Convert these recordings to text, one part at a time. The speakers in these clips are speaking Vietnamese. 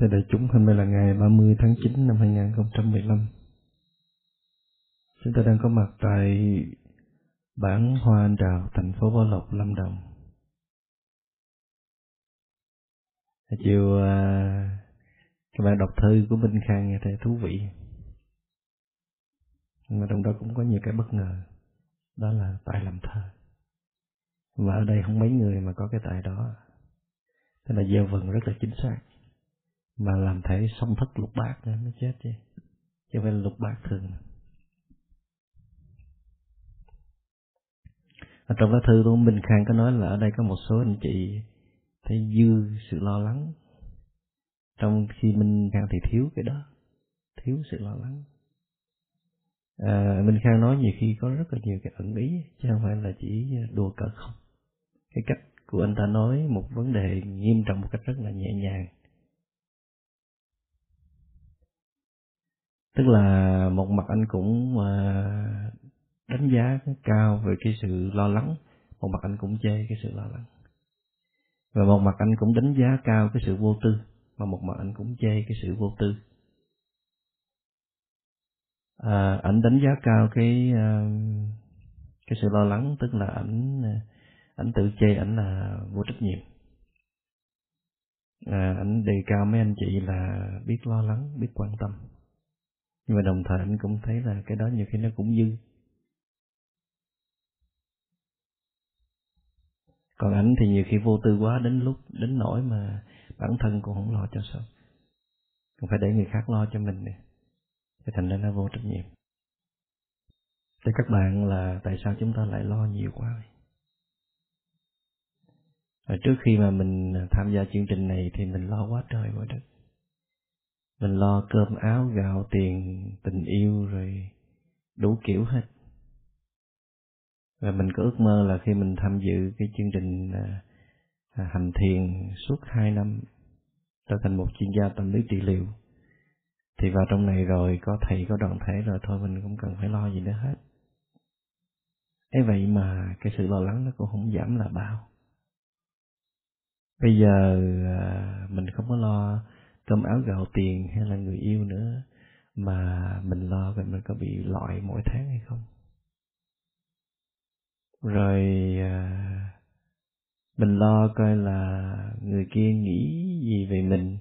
Kính thưa đại chúng, hôm nay là ngày 30 tháng 9 năm 2015. Chúng ta đang có mặt tại bản Hoa Anh Đào, thành phố Bảo Lộc, Lâm Đồng. Chiều à, các bạn đọc thư của Minh Khang nghe thấy thú vị. Nhưng mà trong đó cũng có nhiều cái bất ngờ. Đó là tài làm thơ. Và ở đây không mấy người mà có cái tài đó. Thế là gieo vần rất là chính xác mà làm thể song thất lục bát nữa mới chết chứ. Chứ phải là lục bát thường. Ở trong lá thư của Minh Khang có nói là ở đây có một số anh chị thấy dư sự lo lắng. Trong khi Minh Khang thì thiếu cái đó. Thiếu sự lo lắng. À, Minh Khang nói nhiều khi có rất là nhiều cái ẩn ý chứ không phải là chỉ đùa cợt không. Cái cách của anh ta nói một vấn đề nghiêm trọng một cách rất là nhẹ nhàng. Tức là một mặt anh cũng ờ, đánh giá cao về cái sự lo lắng một mặt anh cũng chê cái sự lo lắng. Và một mặt anh cũng đánh giá cao cái sự vô tư mà một mặt anh cũng chê cái sự vô tư. À, ảnh đánh giá cao cái ờ, cái sự lo lắng tức là ảnh ảnh tự chê ảnh là vô trách nhiệm. À, ảnh đề cao mấy anh chị là biết lo lắng biết quan tâm nhưng mà đồng thời anh cũng thấy là cái đó nhiều khi nó cũng dư. Còn ảnh thì nhiều khi vô tư quá đến lúc, đến nỗi mà bản thân cũng không lo cho sao cũng phải để người khác lo cho mình nè. Thì thành ra nó vô trách nhiệm. Thì các bạn là tại sao chúng ta lại lo nhiều quá vậy? Và trước khi mà mình tham gia chương trình này thì mình lo quá trời quá đất mình lo cơm áo gạo tiền tình yêu rồi đủ kiểu hết. Và mình có ước mơ là khi mình tham dự cái chương trình à, à, hành thiền suốt hai năm trở thành một chuyên gia tâm lý trị liệu thì vào trong này rồi có thầy có đoàn thể rồi thôi mình không cần phải lo gì nữa hết. Ấy vậy mà cái sự lo lắng nó cũng không giảm là bao. Bây giờ à, mình không có lo cơm áo gạo tiền hay là người yêu nữa mà mình lo về mình có bị loại mỗi tháng hay không? Rồi à, mình lo coi là người kia nghĩ gì về mình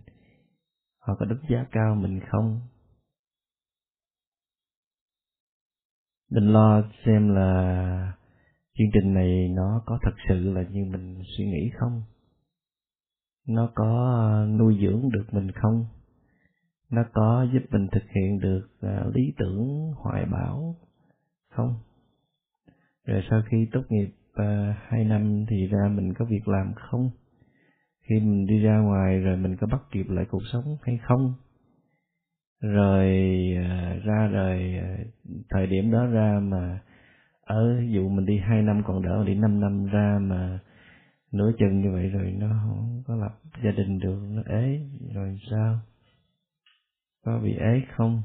họ có đánh giá cao mình không? Mình lo xem là chương trình này nó có thật sự là như mình suy nghĩ không? Nó có ờ, nuôi dưỡng được mình không? Nó có giúp mình thực hiện được ờ, lý tưởng hoài bão không? Rồi sau khi tốt nghiệp ờ, hai năm thì ra mình có việc làm không? Khi mình đi ra ngoài rồi mình có bắt kịp lại cuộc sống hay không? Rồi ra rồi thời điểm đó ra mà, ở dụ mình đi hai năm còn đỡ, đi năm năm ra mà nửa chừng như vậy rồi nó không có lập gia đình được nó ế. Rồi sao? Có bị ế không?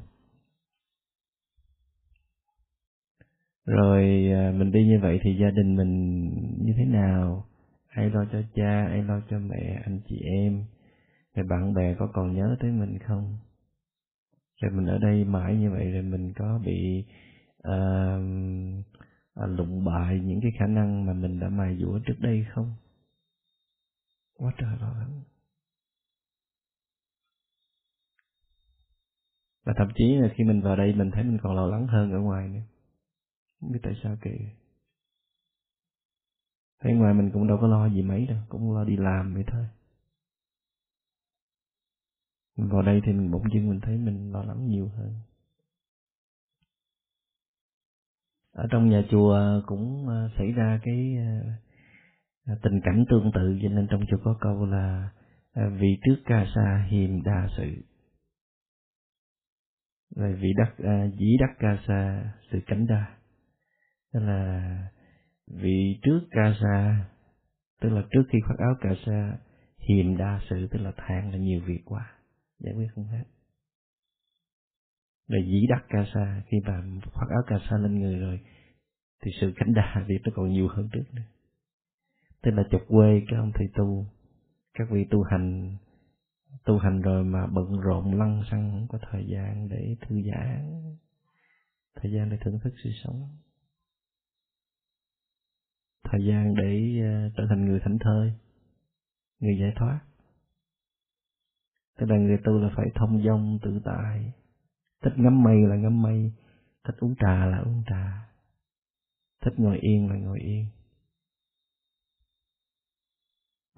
Rồi à, mình đi như vậy thì gia đình mình như thế nào? Ai lo cho cha ai lo cho mẹ anh chị em? Rồi bạn bè có còn nhớ tới mình không? Rồi mình ở đây mãi như vậy rồi mình có bị uh, lụng bại những cái khả năng mà mình đã mài dũa trước đây không? Quá trời lo lắng. Và thậm chí là khi mình vào đây, mình thấy mình còn lo lắng hơn ở ngoài nữa. Không biết tại sao kỳ thấy ngoài mình cũng đâu có lo gì mấy đâu, cũng lo đi làm vậy thôi. Mình vào đây thì mình bỗng dưng mình thấy mình lo lắng nhiều hơn. Ở trong nhà chùa cũng ờ, xảy ra cái ờ, tình cảnh tương tự cho nên trong chỗ có câu là à, vị trước ca sa hiềm đa sự. Rồi vị đắc à, dĩ đắc ca sa sự cảnh đa. Tức là vị trước ca sa tức là trước khi khoác áo ca sa hiềm đa sự tức là than là nhiều việc quá. Giải quyết không hết. Rồi dĩ đắc ca sa khi mà khoác áo ca sa lên người rồi thì sự cảnh đa việc nó còn nhiều hơn trước nữa tức là chục quê các ông thầy tu. Các vị tu hành tu hành rồi mà bận rộn lăng xăng không có thời gian để thư giãn. Thời gian để thưởng thức sự sống. Thời gian để uh, trở thành người thảnh thơi người giải thoát. Tức là người tu là phải thông dong tự tại. Thích ngắm mây là ngắm mây thích uống trà là uống trà. Thích ngồi yên là ngồi yên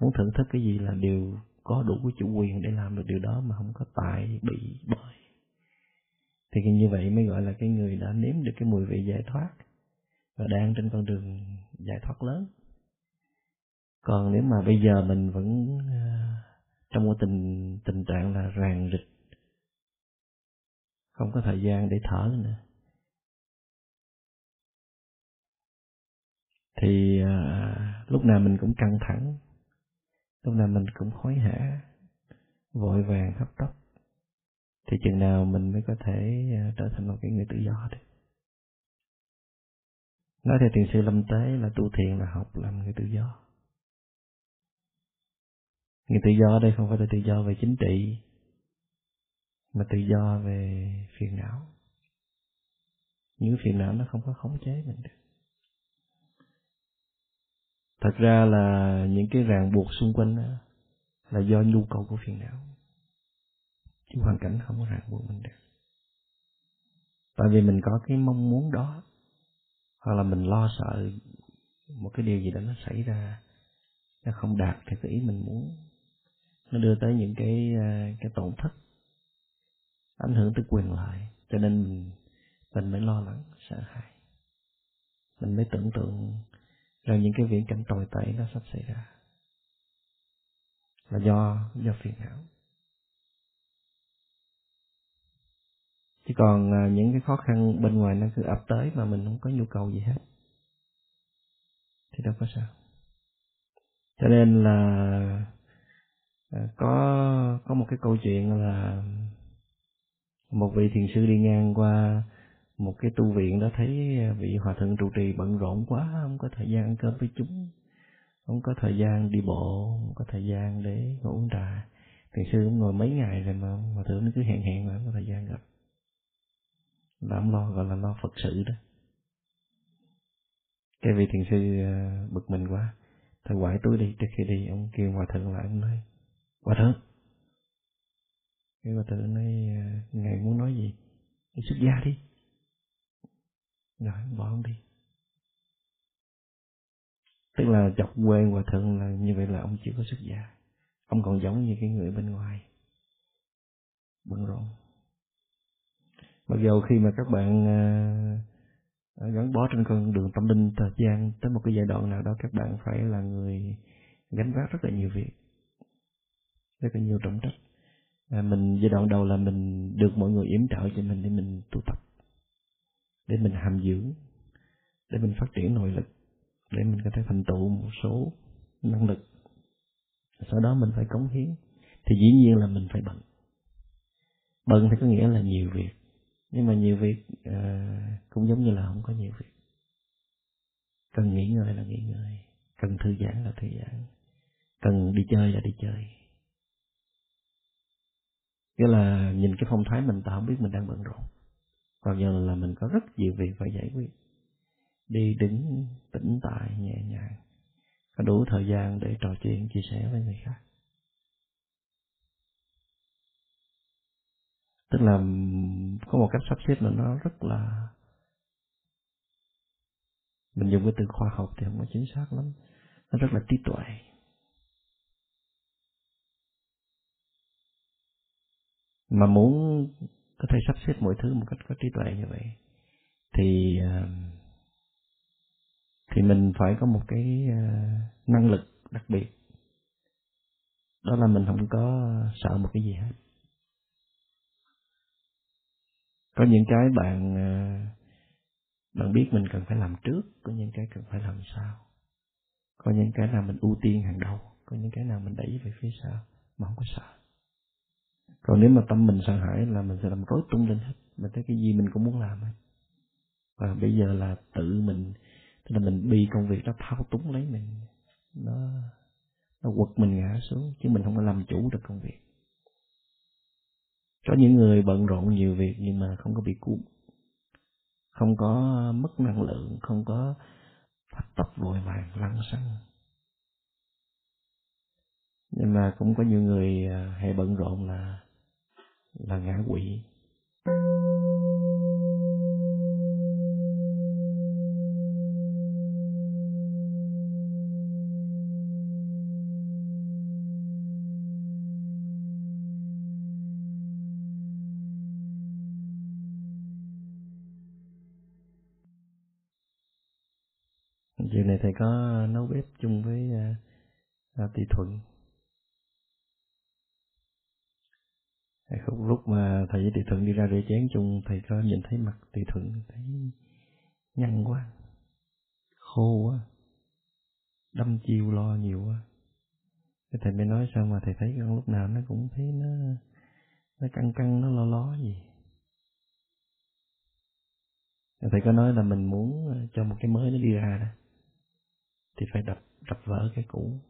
muốn thưởng thức cái gì là đều có đủ cái chủ quyền để làm được điều đó mà không có tại bị bởi thì như vậy mới gọi là cái người đã nếm được cái mùi vị giải thoát và đang trên con đường giải thoát lớn. Còn nếu mà bây giờ mình vẫn ờ, trong một tình tình trạng là ràng rịch không có thời gian để thở nữa thì à, lúc nào mình cũng căng thẳng lúc nào mình cũng hối hả, vội vàng hấp tấp. Thì chừng nào mình mới có thể à, trở thành một cái người tự do được. Nói theo thiền sư lâm tế là tu thiền là học làm người tự do. Người tự do ở đây không phải là tự do về chính trị, mà tự do về phiền não. Những phiền não nó không có khống chế mình được thật ra là những cái ràng buộc xung quanh đó là do nhu cầu của phiền não. Chứ hoàn cảnh không có ràng buộc mình được. Tại vì mình có cái mong muốn đó, hoặc là mình lo sợ một cái điều gì đó nó xảy ra, nó không đạt theo cái ý mình muốn, nó đưa tới những cái ờ, cái tổn thất, ảnh hưởng tới quyền lợi. Cho nên mình mình mới lo lắng, sợ hãi. Mình mới tưởng tượng là những cái viễn cảnh tồi tệ nó sắp xảy ra. Là do do phiền não. Chứ còn à, những cái khó khăn bên ngoài nó cứ ập tới mà mình không có nhu cầu gì hết. Thì đâu có sao. Cho nên là à, có có một cái câu chuyện là một vị thiền sư đi ngang qua một cái tu viện đó thấy à, vị hòa thượng trụ trì bận rộn quá, không có thời gian ăn cơm với chúng, không có thời gian đi bộ, không có thời gian để ngồi uống trà. Thiền sư cũng ngồi mấy ngày rồi mà, hòa thượng nó cứ hẹn hẹn mà không có thời gian gặp. Là ông lo, gọi là lo phật sự đó. Cái vị thiền sư à, bực mình quá. Thôi quải túi đi, trước khi đi, ông kêu hòa thượng lại, ông nói, hòa thượng cái hòa thượng nói à, ngài muốn nói gì? Đi xuất gia đi rồi bỏ ông đi. Tức là chọc quê hòa thượng là như vậy là ông chưa có xuất gia. Ông còn giống như cái người bên ngoài. Bận rộn. Mặc dù khi mà các bạn uh, gắn bó trên con đường tâm linh thời gian tới một cái giai đoạn nào đó các bạn phải là người gánh vác rất là nhiều việc rất là nhiều trọng trách. À, mình giai đoạn đầu là mình được mọi người yểm trợ cho mình để mình tu tập để mình hàm dưỡng để mình phát triển nội lực để mình có thể thành tựu một số năng lực. Sau đó mình phải cống hiến. Thì dĩ nhiên là mình phải bận. Bận thì có nghĩa là nhiều việc. Nhưng mà nhiều việc uh, cũng giống như là không có nhiều việc. Cần nghỉ ngơi là nghỉ ngơi. Cần thư giãn là thư giãn. Cần đi chơi là đi chơi. Nghĩa là nhìn cái phong thái mình ta không biết mình đang bận rộn còn giờ là mình có rất nhiều việc phải giải quyết. Đi đứng tĩnh tại nhẹ nhàng. Có đủ thời gian để trò chuyện, chia sẻ với người khác. Tức là có một cách sắp xếp là nó rất là, mình dùng cái từ khoa học thì không có chính xác lắm. Nó rất là trí tuệ. Mà muốn có thể sắp xếp mọi thứ một cách có trí tuệ như vậy. Thì ờ, thì mình phải có một cái ờ, năng lực đặc biệt. Đó là mình không có sợ một cái gì hết. Có những cái bạn ờ, bạn biết mình cần phải làm trước, có những cái cần phải làm sau. Có những cái nào mình ưu tiên hàng đầu, có những cái nào mình đẩy về phía sau, mà không có sợ còn nếu mà tâm mình sợ hãi là mình sẽ làm rối tung lên hết. Mình thấy cái gì mình cũng muốn làm hết. Và bây giờ là tự mình, tức là mình bị công việc đó thao túng lấy mình. Nó nó quật mình ngã xuống, chứ mình không có làm chủ được công việc. Có những người bận rộn nhiều việc nhưng mà không có bị cuốn. Không có mất năng lượng, không có phát tốc vội vàng, lăn xăng. Nhưng mà cũng có nhiều người à, hay bận rộn là là ngã quỷ. chiều này thầy có nấu bếp chung với à, à, uh, tỷ thuận thầy không lúc mà thầy với tỷ thượng đi ra rửa chén chung, thầy có nhìn thấy mặt tỷ thượng, thấy nhăn quá, khô quá, đâm chiêu lo nhiều quá. Cái thầy mới nói sao mà thầy thấy con lúc nào nó cũng thấy nó nó căng căng, nó lo lo gì. Thầy có nói là mình muốn ờ, cho một cái mới nó đi ra đó, thì phải đập đập vỡ cái cũ.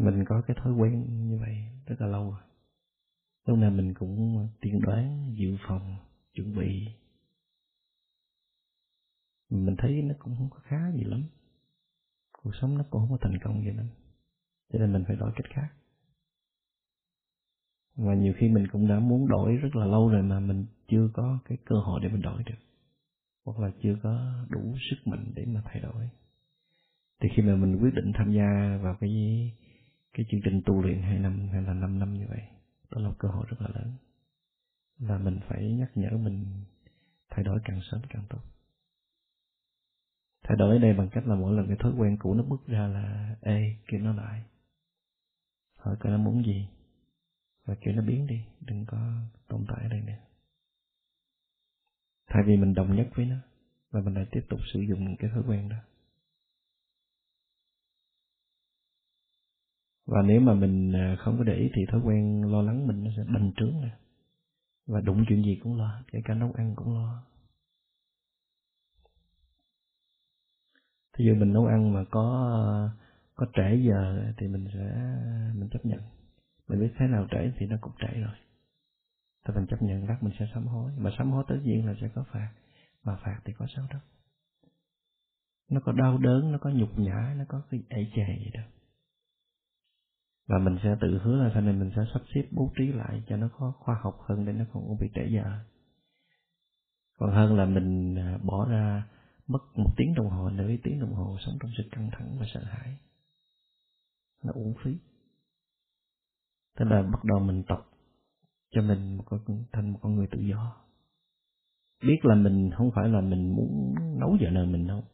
Mình có cái thói quen như vậy rất là lâu rồi. Lúc nào mình cũng tiên đoán, dự phòng, chuẩn bị. Mình thấy nó cũng không có khá gì lắm. Cuộc sống nó cũng không có thành công gì lắm. Cho nên mình phải đổi cách khác. Và nhiều khi mình cũng đã muốn đổi rất là lâu rồi mà mình chưa có cái cơ hội để mình đổi được. Hoặc là chưa có đủ sức mạnh để mà thay đổi. Thì khi mà mình quyết định tham gia vào cái cái chương trình tu luyện hai năm, hay là năm năm như vậy, đó là cơ hội rất là lớn. Và mình phải nhắc nhở mình thay đổi càng sớm càng tốt. Thay đổi ở đây bằng cách là mỗi lần cái thói quen cũ nó bước ra là, ê, kêu nó lại. Hỏi coi nó muốn gì. Và kêu nó biến đi, đừng có tồn tại ở đây nữa. Thay vì mình đồng nhất với nó, và mình lại tiếp tục sử dụng cái thói quen đó. Và nếu mà mình à, không có để ý thì thói quen lo lắng mình nó sẽ bành trướng nè và đụng chuyện gì cũng lo, kể cả nấu ăn cũng lo. Thí dụ mình nấu ăn mà có có trễ giờ thì mình sẽ, mình chấp nhận. Mình biết thế nào trễ thì nó cũng trễ rồi. Thì mình chấp nhận lát mình sẽ sám hối. Mà sám hối tới diện là sẽ có phạt. Mà phạt thì có sao đâu nó có đau đớn, nó có nhục nhã, nó có cái ẩy chề gì đâu và mình sẽ tự hứa là sau này mình sẽ sắp xếp bố trí lại cho nó có khoa học hơn để nó không bị trễ giờ. Còn hơn là mình à, bỏ ra mất một tiếng đồng hồ, nửa tiếng đồng hồ sống trong sự căng thẳng và sợ hãi. Nó uổng phí. Thế là bắt đầu mình tập cho mình một con, thành một con người tự do. Biết là mình không phải là mình muốn nấu giờ nào mình đâu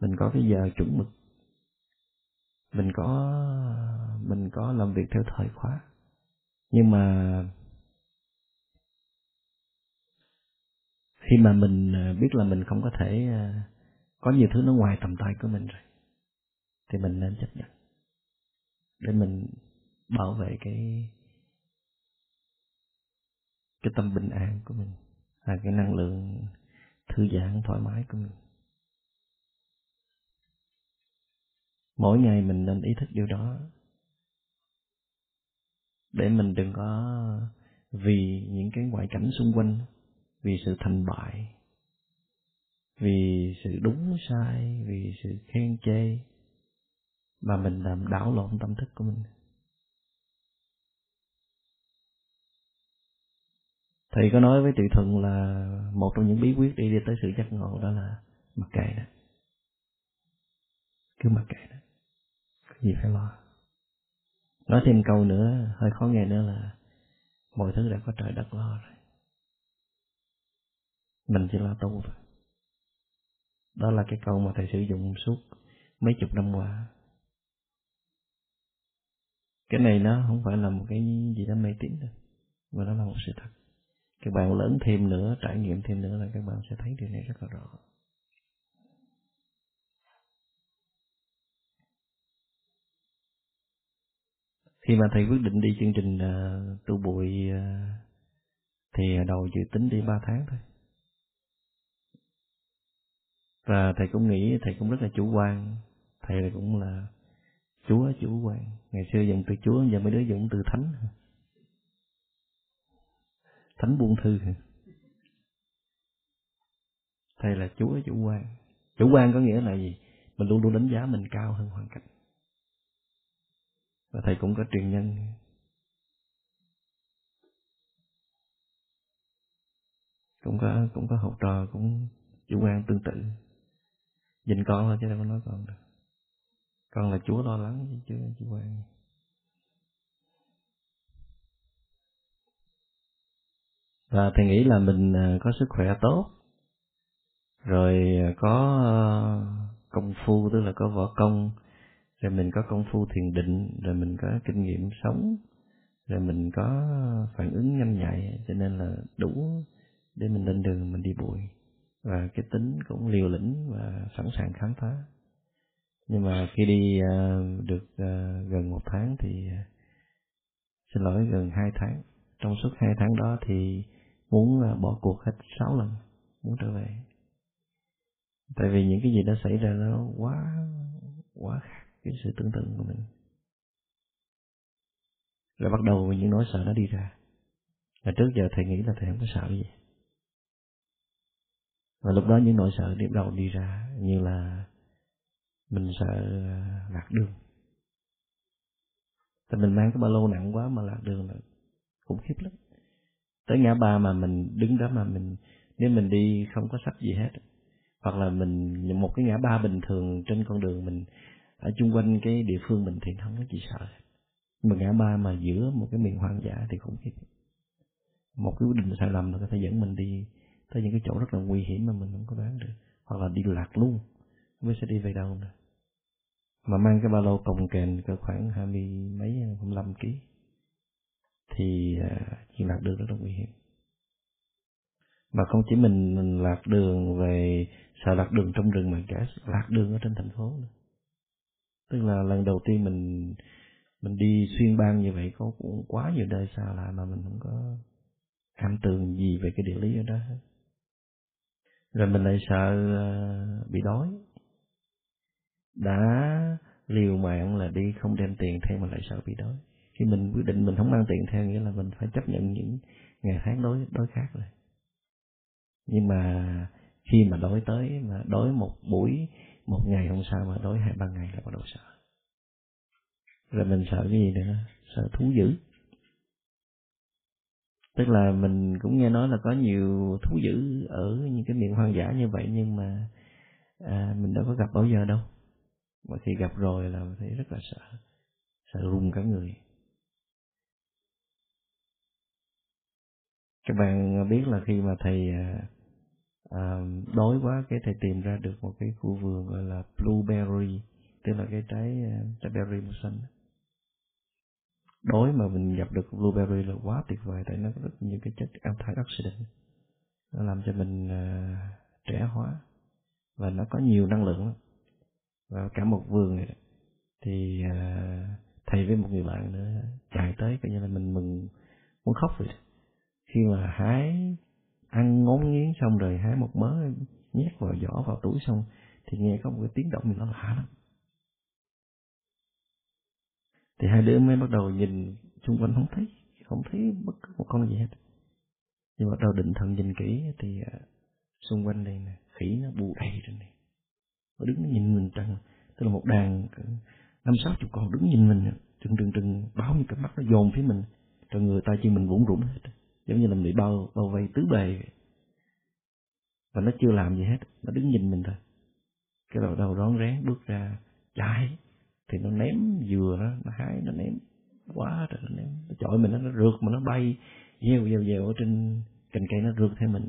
mình có cái giờ chuẩn mực. Mình có mình có làm việc theo thời khóa. Nhưng mà khi mà mình à, biết là mình không có thể à, có nhiều thứ nó ngoài tầm tay của mình rồi, thì mình nên chấp nhận. Để mình bảo vệ cái cái tâm bình an của mình là cái năng lượng thư giãn thoải mái của mình. Mỗi ngày mình nên ý thức điều đó để mình đừng có vì những cái ngoại cảnh xung quanh vì sự thành bại vì sự đúng sai vì sự khen chê mà mình làm đảo lộn tâm thức của mình. Thầy có nói với tự thuận là một trong những bí quyết đi, đi tới sự giác ngộ đó là mặc kệ đó. Cứ mặc kệ đó. Có gì phải lo nói thêm câu nữa, hơi khó nghe nữa là mọi thứ đã có trời đất lo rồi. Mình chỉ lo tu thôi. Đó là cái câu mà thầy sử dụng suốt mấy chục năm qua. Cái này nó không phải là một cái gì đó mê tín đâu, mà nó là một sự thật. Các bạn lớn thêm nữa, trải nghiệm thêm nữa là các bạn sẽ thấy điều này rất là rõ. Khi mà thầy quyết định đi chương trình uh, tu bụi uh, ờ, thì đầu dự tính đi 3 tháng thôi. Và thầy cũng nghĩ thầy cũng rất là chủ quan. Thầy cũng là chúa chủ quan. Ngày xưa dùng từ chúa giờ mấy đứa dùng từ thánh. Thánh buông thư. Thầy là chúa chủ quan. Chủ quan có nghĩa là gì? Mình luôn luôn đánh giá mình cao hơn hoàn cảnh và thầy cũng có truyền nhân. Cũng có cũng có học trò, cũng chủ quan tương tự. Nhìn con thôi chứ đâu có nói con được. Con là chúa lo lắng chứ chủ quan. Và thầy nghĩ là mình à, có sức khỏe tốt. Rồi à, có à, công phu, tức là có võ công rồi mình có công phu thiền định rồi mình có kinh nghiệm sống rồi mình có phản ứng nhanh nhạy cho nên là đủ để mình lên đường mình đi bụi. Và cái tính cũng liều lĩnh và sẵn sàng khám phá. Nhưng mà khi đi uh, được uh, gần một tháng thì uh, xin lỗi gần hai tháng. Trong suốt hai tháng đó thì muốn uh, bỏ cuộc hết sáu lần muốn trở về. Tại vì những cái gì đã xảy ra nó quá quá khác cái sự tưởng tượng của mình. Rồi bắt đầu những nỗi sợ nó đi ra. Là trước giờ thầy nghĩ là thầy không có sợ gì. Và lúc đó những nỗi sợ điểm đầu đi ra, như là mình sợ à, lạc đường. Thì mình mang cái ba lô nặng quá mà lạc đường là khủng khiếp lắm. Tới ngã ba mà mình đứng đó mà mình, nếu mình đi không có sách gì hết, hoặc là mình, một cái ngã ba bình thường trên con đường mình ở chung quanh cái địa phương mình thì không có gì sợ mà ngã ba mà giữa một cái miền hoang dã thì khủng khiếp một cái quyết định sai lầm là có thể dẫn mình đi tới những cái chỗ rất là nguy hiểm mà mình không có đoán được. Hoặc là đi lạc luôn. Mới sẽ đi về đâu nữa. Mà mang cái ba lô cồng kềnh cỡ khoảng hai mươi mấy hai mươi lăm ký thì chỉ chuyện lạc đường rất là nguy hiểm. Mà không chỉ mình, mình lạc đường về sợ lạc đường trong rừng mà cả lạc đường ở trên thành phố nữa tức là lần đầu tiên mình mình đi xuyên bang như vậy có cũng quá nhiều nơi xa lạ mà mình không có cảm tường gì về cái địa lý ở đó hết. Rồi mình lại sợ ờ, bị đói. Đã liều mạng là đi không đem tiền theo mà lại sợ bị đói. Khi mình quyết định mình không mang tiền theo nghĩa là mình phải chấp nhận những ngày tháng đói đói khác rồi nhưng mà khi mà đói tới, mà đói một buổi một ngày không sao mà đói hai ba ngày là bắt đầu sợ. Rồi mình sợ cái gì nữa? Sợ thú dữ. Tức là mình cũng nghe nói là có nhiều thú dữ ở những cái miệng hoang dã như vậy nhưng mà à, mình đâu có gặp bao giờ đâu. Mà khi gặp rồi là thấy rất là sợ. Sợ run cả người. Các bạn biết là khi mà thầy à, à, đói quá cái thầy tìm ra được một cái khu vườn gọi là blueberry tức là cái trái à, trái berry màu xanh đói mà mình gặp được blueberry là quá tuyệt vời tại nó có rất nhiều cái chất antioxidant nó làm cho mình uh, trẻ hóa và nó có nhiều năng lượng và cả một vườn này thì uh, thầy với một người bạn nữa chạy tới coi như là mình mừng muốn khóc vậy khi mà hái ăn ngốn nghiến xong rồi hái một mớ nhét vào giỏ vào túi xong thì nghe có một cái tiếng động gì nó lạ lắm. Thì hai đứa mới bắt đầu nhìn xung quanh, không thấy không thấy bất cứ một con gì hết. Nhưng bắt đầu định thần nhìn kỹ thì à, xung quanh đây nè, khỉ nó bù đầy trên này. Nó đứng nhìn mình trăng, tức là một đàn năm, sáu chục con đứng nhìn mình, trừng trừng trừng báo như cái mắt nó dồn phía mình, rồi người ta chân mình vũng rủng hết giống như là mình bị bao bao vây tứ bề. Và nó chưa làm gì hết nó đứng nhìn mình thôi. Cái đầu đầu rón rén bước ra chạy. Thì nó ném dừa đó nó hái nó ném quá trời nó ném. Nó chọi mình nó, nó rượt mà nó bay dèo dèo dèo ở trên cành cây nó rượt theo mình.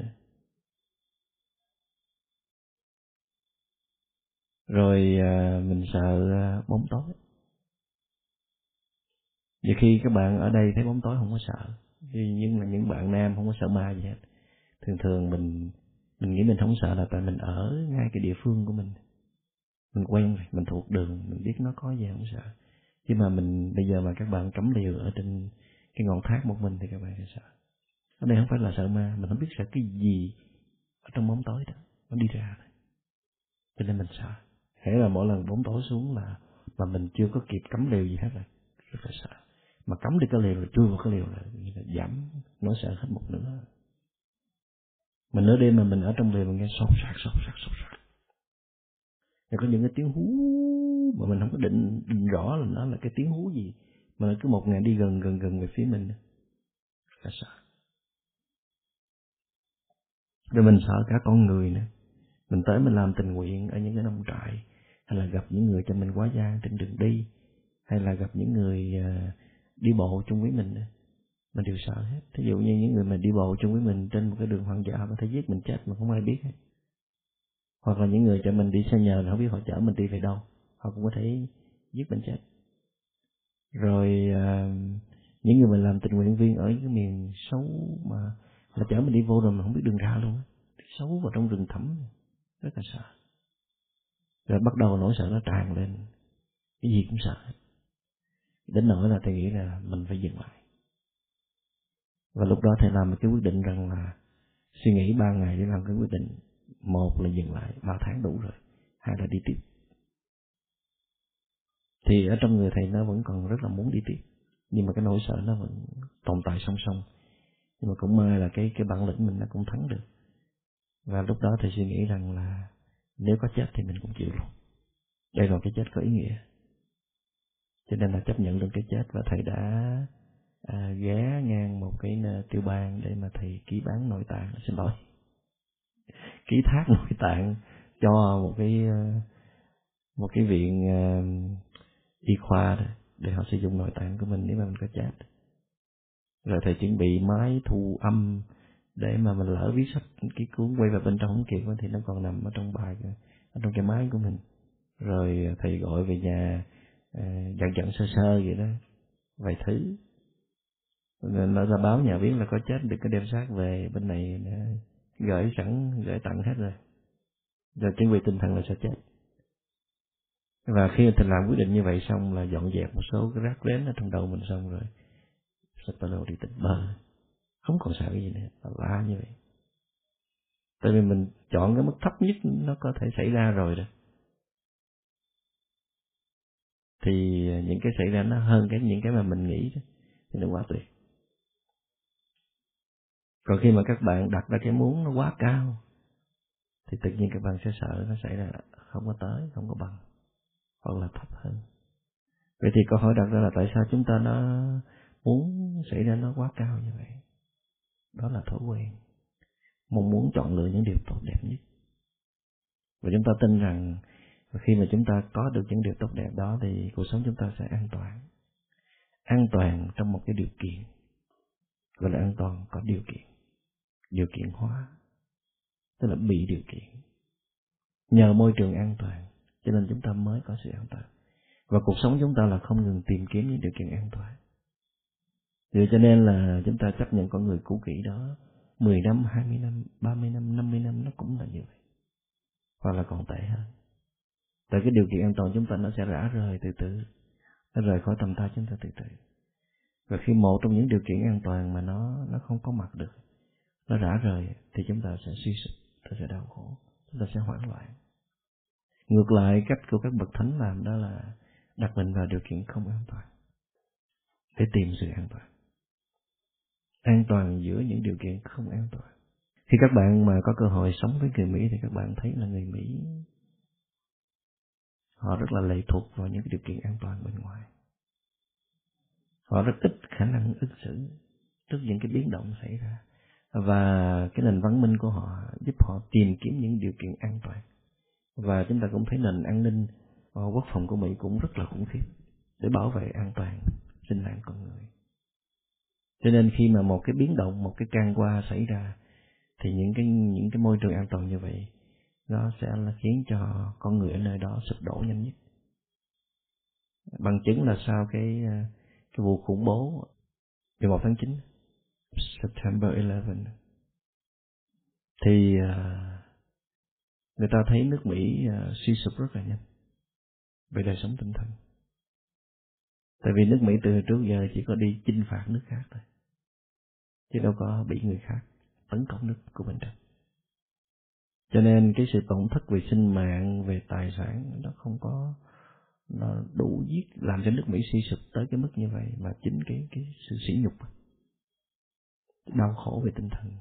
Rồi à, mình sợ à, bóng tối. Và khi các bạn ở đây thấy bóng tối không có sợ nhưng mà những bạn nam không có sợ ma gì hết. Thường thường mình mình nghĩ mình không sợ là tại mình ở ngay cái địa phương của mình. Mình quen rồi, mình thuộc đường, mình biết nó có gì không sợ. Nhưng mà mình, bây giờ mà các bạn cắm liều ở trên cái ngọn thác một mình thì các bạn sẽ sợ. Ở đây không phải là sợ ma, mình không biết sợ cái gì ở trong bóng tối đó. Nó đi ra. Rồi cho nên mình sợ. Hễ là mỗi lần bóng tối xuống là, mà mình chưa có kịp cắm liều gì hết rồi, rất là sợ mà cấm đi cái liều rồi chui vào cái liều là, là giảm nỗi sợ hết một nửa mình nửa đêm mà mình ở trong liều mình nghe sột sạc sột sạc sột sạc. Và có những cái tiếng hú mà mình không có định, định rõ là nó là cái tiếng hú gì mà cứ một ngày đi gần gần gần về phía mình là sợ. Rồi mình sợ cả con người nữa. Mình tới mình làm tình nguyện ở những cái nông trại hay là gặp những người cho mình quá gian trên đường đi hay là gặp những người uh, đi bộ chung với mình mình đều sợ hết. Thí dụ như những người mà đi bộ chung với mình trên một cái đường hoang dã có thể giết mình chết mà không ai biết hết. Hoặc là những người cho mình đi xe nhờ không biết họ chở mình đi về đâu họ cũng có thể giết mình chết. Rồi à, những người mình làm tình nguyện viên ở những cái miền xấu mà họ chở mình đi vô rồi mà không biết đường ra luôn xấu vào trong rừng thẳm rất là sợ. Rồi bắt đầu nỗi sợ nó tràn lên. Cái gì cũng sợ đến nỗi là thầy nghĩ là mình phải dừng lại. Và lúc đó thầy làm một cái quyết định rằng là suy nghĩ ba ngày để làm cái quyết định. Một là dừng lại, ba tháng đủ rồi. Hai là đi tiếp. Thì ở trong người thầy nó vẫn còn rất là muốn đi tiếp. Nhưng mà cái nỗi sợ nó vẫn tồn tại song song. Nhưng mà cũng may là cái cái bản lĩnh mình nó cũng thắng được. Và lúc đó thầy suy nghĩ rằng là nếu có chết thì mình cũng chịu luôn. Đây là cái chết có ý nghĩa cho nên là chấp nhận được cái chết. Và thầy đã à, ghé ngang một cái tiêu bang để mà thầy ký bán nội tạng. Xin lỗi. Ký thác nội tạng cho một cái à, một cái viện uh, y khoa để họ sử dụng nội tạng của mình nếu mà mình có chết. Rồi thầy chuẩn bị máy thu âm để mà mình lỡ viết sách cái cuốn quay vào bên trong không kịp thì nó còn nằm ở trong bài ở trong cái máy của mình. Rồi thầy gọi về nhà Ờ, dặn dặn sơ sơ vậy đó. Vài thứ. Nên nó ra báo nhà biết là có chết được cái đem xác về. Bên này gửi sẵn gửi tặng hết rồi. Rồi chuẩn bị tinh thần là sẽ chết. Và khi mình làm quyết định như vậy xong là dọn dẹp một số cái rác rến ở trong đầu mình xong rồi sắp bắt đầu đi tịnh bờ, không còn sợ cái gì nữa là la như vậy. Tại vì mình chọn cái mức thấp nhất nó có thể xảy ra rồi đó thì ờ, những cái xảy ra nó hơn cái, những cái mà mình nghĩ đó, thì nó quá tuyệt. Còn khi mà các bạn đặt ra cái muốn nó quá cao, thì tự nhiên các bạn sẽ sợ nó xảy ra không có tới, không có bằng, hoặc là thấp hơn. Vậy thì câu hỏi đặt ra là tại sao chúng ta nó muốn xảy ra nó quá cao như vậy? Đó là thói quen. Mong muốn chọn lựa những điều tốt đẹp nhất. Và chúng ta tin rằng và khi mà chúng ta có được những điều tốt đẹp đó thì cuộc sống chúng ta sẽ an toàn an toàn trong một cái điều kiện gọi là an toàn có điều kiện điều kiện hóa tức là bị điều kiện nhờ môi trường an toàn cho nên chúng ta mới có sự an toàn và cuộc sống chúng ta là không ngừng tìm kiếm những điều kiện an toàn vì cho nên là chúng ta chấp nhận con người cũ kỹ đó 10 năm, 20 năm, 30 năm, 50 năm nó cũng là như vậy. Hoặc là còn tệ hơn. Tại cái điều kiện an toàn chúng ta nó sẽ rã rời từ từ. Nó rời khỏi tầm tay chúng ta từ từ. Và khi một trong những điều kiện an toàn mà nó nó không có mặt được, nó rã rời thì chúng ta sẽ suy sụp, ta sẽ đau khổ, chúng ta sẽ hoảng loạn. Ngược lại cách của các bậc thánh làm đó là đặt mình vào điều kiện không an toàn để tìm sự an toàn an toàn giữa những điều kiện không an toàn khi các bạn mà có cơ hội sống với người Mỹ thì các bạn thấy là người Mỹ họ rất là lệ thuộc vào những điều kiện an toàn bên ngoài. Họ rất ít khả năng ứng xử trước những cái biến động xảy ra. Và cái nền văn minh của họ giúp họ tìm kiếm những điều kiện an toàn. Và chúng ta cũng thấy nền an ninh ờ, quốc phòng của Mỹ cũng rất là khủng khiếp để bảo vệ an toàn, sinh mạng con người. Cho nên khi mà một cái biến động, một cái can qua xảy ra, thì những cái những cái môi trường an toàn như vậy nó sẽ là khiến cho con người ở nơi đó sụp đổ nhanh nhất. Bằng chứng là sau cái ờ, cái vụ khủng bố 11 tháng 9 September 11 thì ờ, người ta thấy nước Mỹ ờ, suy sụp rất là nhanh về đời sống tinh thần. Tại vì nước Mỹ từ trước giờ chỉ có đi chinh phạt nước khác thôi, chứ đâu có bị người khác tấn công nước của mình đâu cho nên cái sự tổn thất về sinh mạng, về tài sản nó không có, nó đủ giết, làm cho nước Mỹ suy sụp tới cái mức như vậy mà chính cái cái sự sỉ nhục, đau khổ về tinh thần.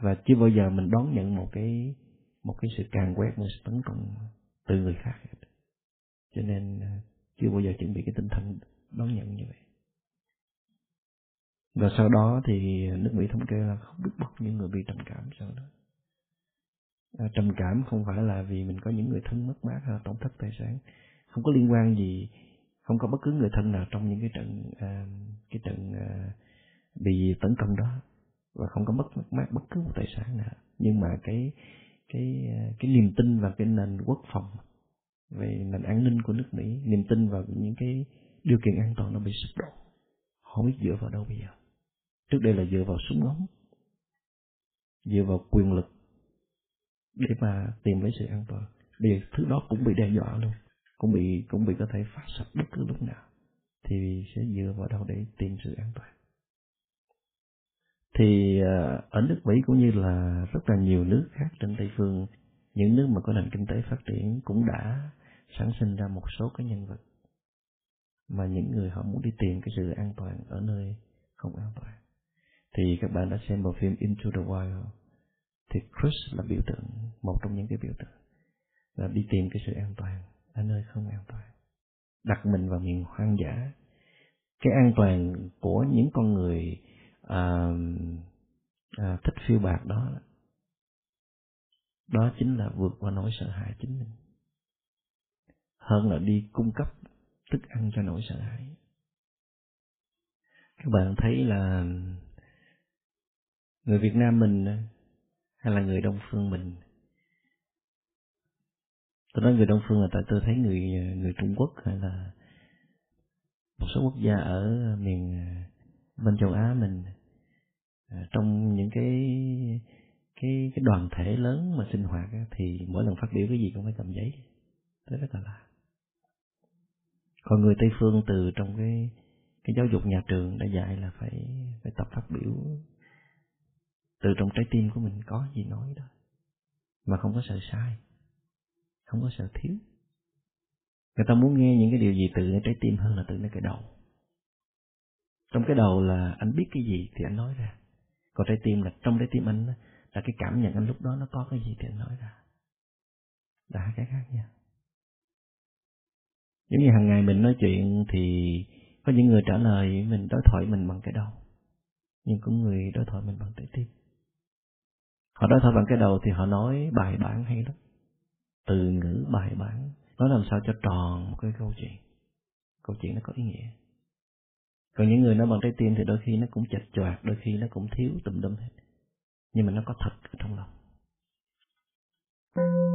Và chưa bao giờ mình đón nhận một cái một cái sự càng quét, một sự tấn công từ người khác cho nên à, chưa bao giờ chuẩn bị cái tinh thần đón nhận như vậy. Và sau đó thì nước Mỹ thống kê là không biết bao nhiêu người bị trầm cảm sau đó à, trầm cảm không phải là vì mình có những người thân mất mát hay là tổn thất tài sản. Không có liên quan gì không có bất cứ người thân nào trong những cái trận à, cái trận à, bị tấn công đó và không có mất mát bất cứ một tài sản nào. Nhưng mà cái cái cái niềm tin vào cái nền quốc phòng về nền an ninh của nước Mỹ niềm tin vào những cái điều kiện an toàn nó bị sụp đổ. Không biết dựa vào đâu bây giờ. Trước đây là dựa vào súng ống dựa vào quyền lực để mà tìm lấy sự an toàn. Bây giờ thứ đó cũng bị đe dọa luôn. Cũng bị cũng bị có thể phát sạch bất cứ lúc nào. Thì sẽ dựa vào đâu để tìm sự an toàn. Thì à, ở nước Mỹ cũng như là rất là nhiều nước khác trên Tây phương, những nước mà có nền kinh tế phát triển cũng đã sản sinh ra một số cái nhân vật mà những người họ muốn đi tìm cái sự an toàn ở nơi không an toàn. Thì các bạn đã xem bộ phim Into the Wild thì Chris là biểu tượng một trong những cái biểu tượng. Là đi tìm cái sự an toàn. Ở nơi không an toàn. Đặt mình vào miền hoang dã. Cái an toàn của những con người à, à, thích phiêu bạc đó đó chính là vượt qua nỗi sợ hãi chính mình. Hơn là đi cung cấp thức ăn cho nỗi sợ hãi. Các bạn thấy là người Việt Nam mình hay là người Đông phương mình? Tôi nói người Đông phương là tại tôi thấy người người Trung Quốc hay là một số quốc gia ở miền, bên châu Á mình à, trong những cái cái cái đoàn thể lớn mà sinh hoạt thì mỗi lần phát biểu cái gì cũng phải cầm giấy. Tôi rất là lạ. Còn người Tây phương từ trong cái cái giáo dục nhà trường đã dạy là phải phải tập phát biểu từ trong trái tim của mình có gì nói đó. Mà không có sợ sai. Không có sợ thiếu. Người ta muốn nghe những cái điều gì từ nơi trái tim hơn là từ nơi cái đầu. Trong cái đầu là anh biết cái gì thì anh nói ra. Còn trái tim là trong trái tim anh là cái cảm nhận anh lúc đó nó có cái gì thì anh nói ra. Là hai cái khác nha giống như hàng ngày mình nói chuyện thì có những người trả lời mình, đối thoại mình bằng cái đầu. Nhưng có người đối thoại mình bằng trái tim họ nói thôi bằng cái đầu thì họ nói bài bản hay lắm. Từ ngữ bài bản. Nói làm sao cho tròn một cái câu chuyện. Câu chuyện nó có ý nghĩa. Còn những người nói bằng trái tim thì đôi khi nó cũng chật choạc, đôi khi nó cũng thiếu tùm lum hết. Nhưng mà nó có thật ở trong lòng. thank you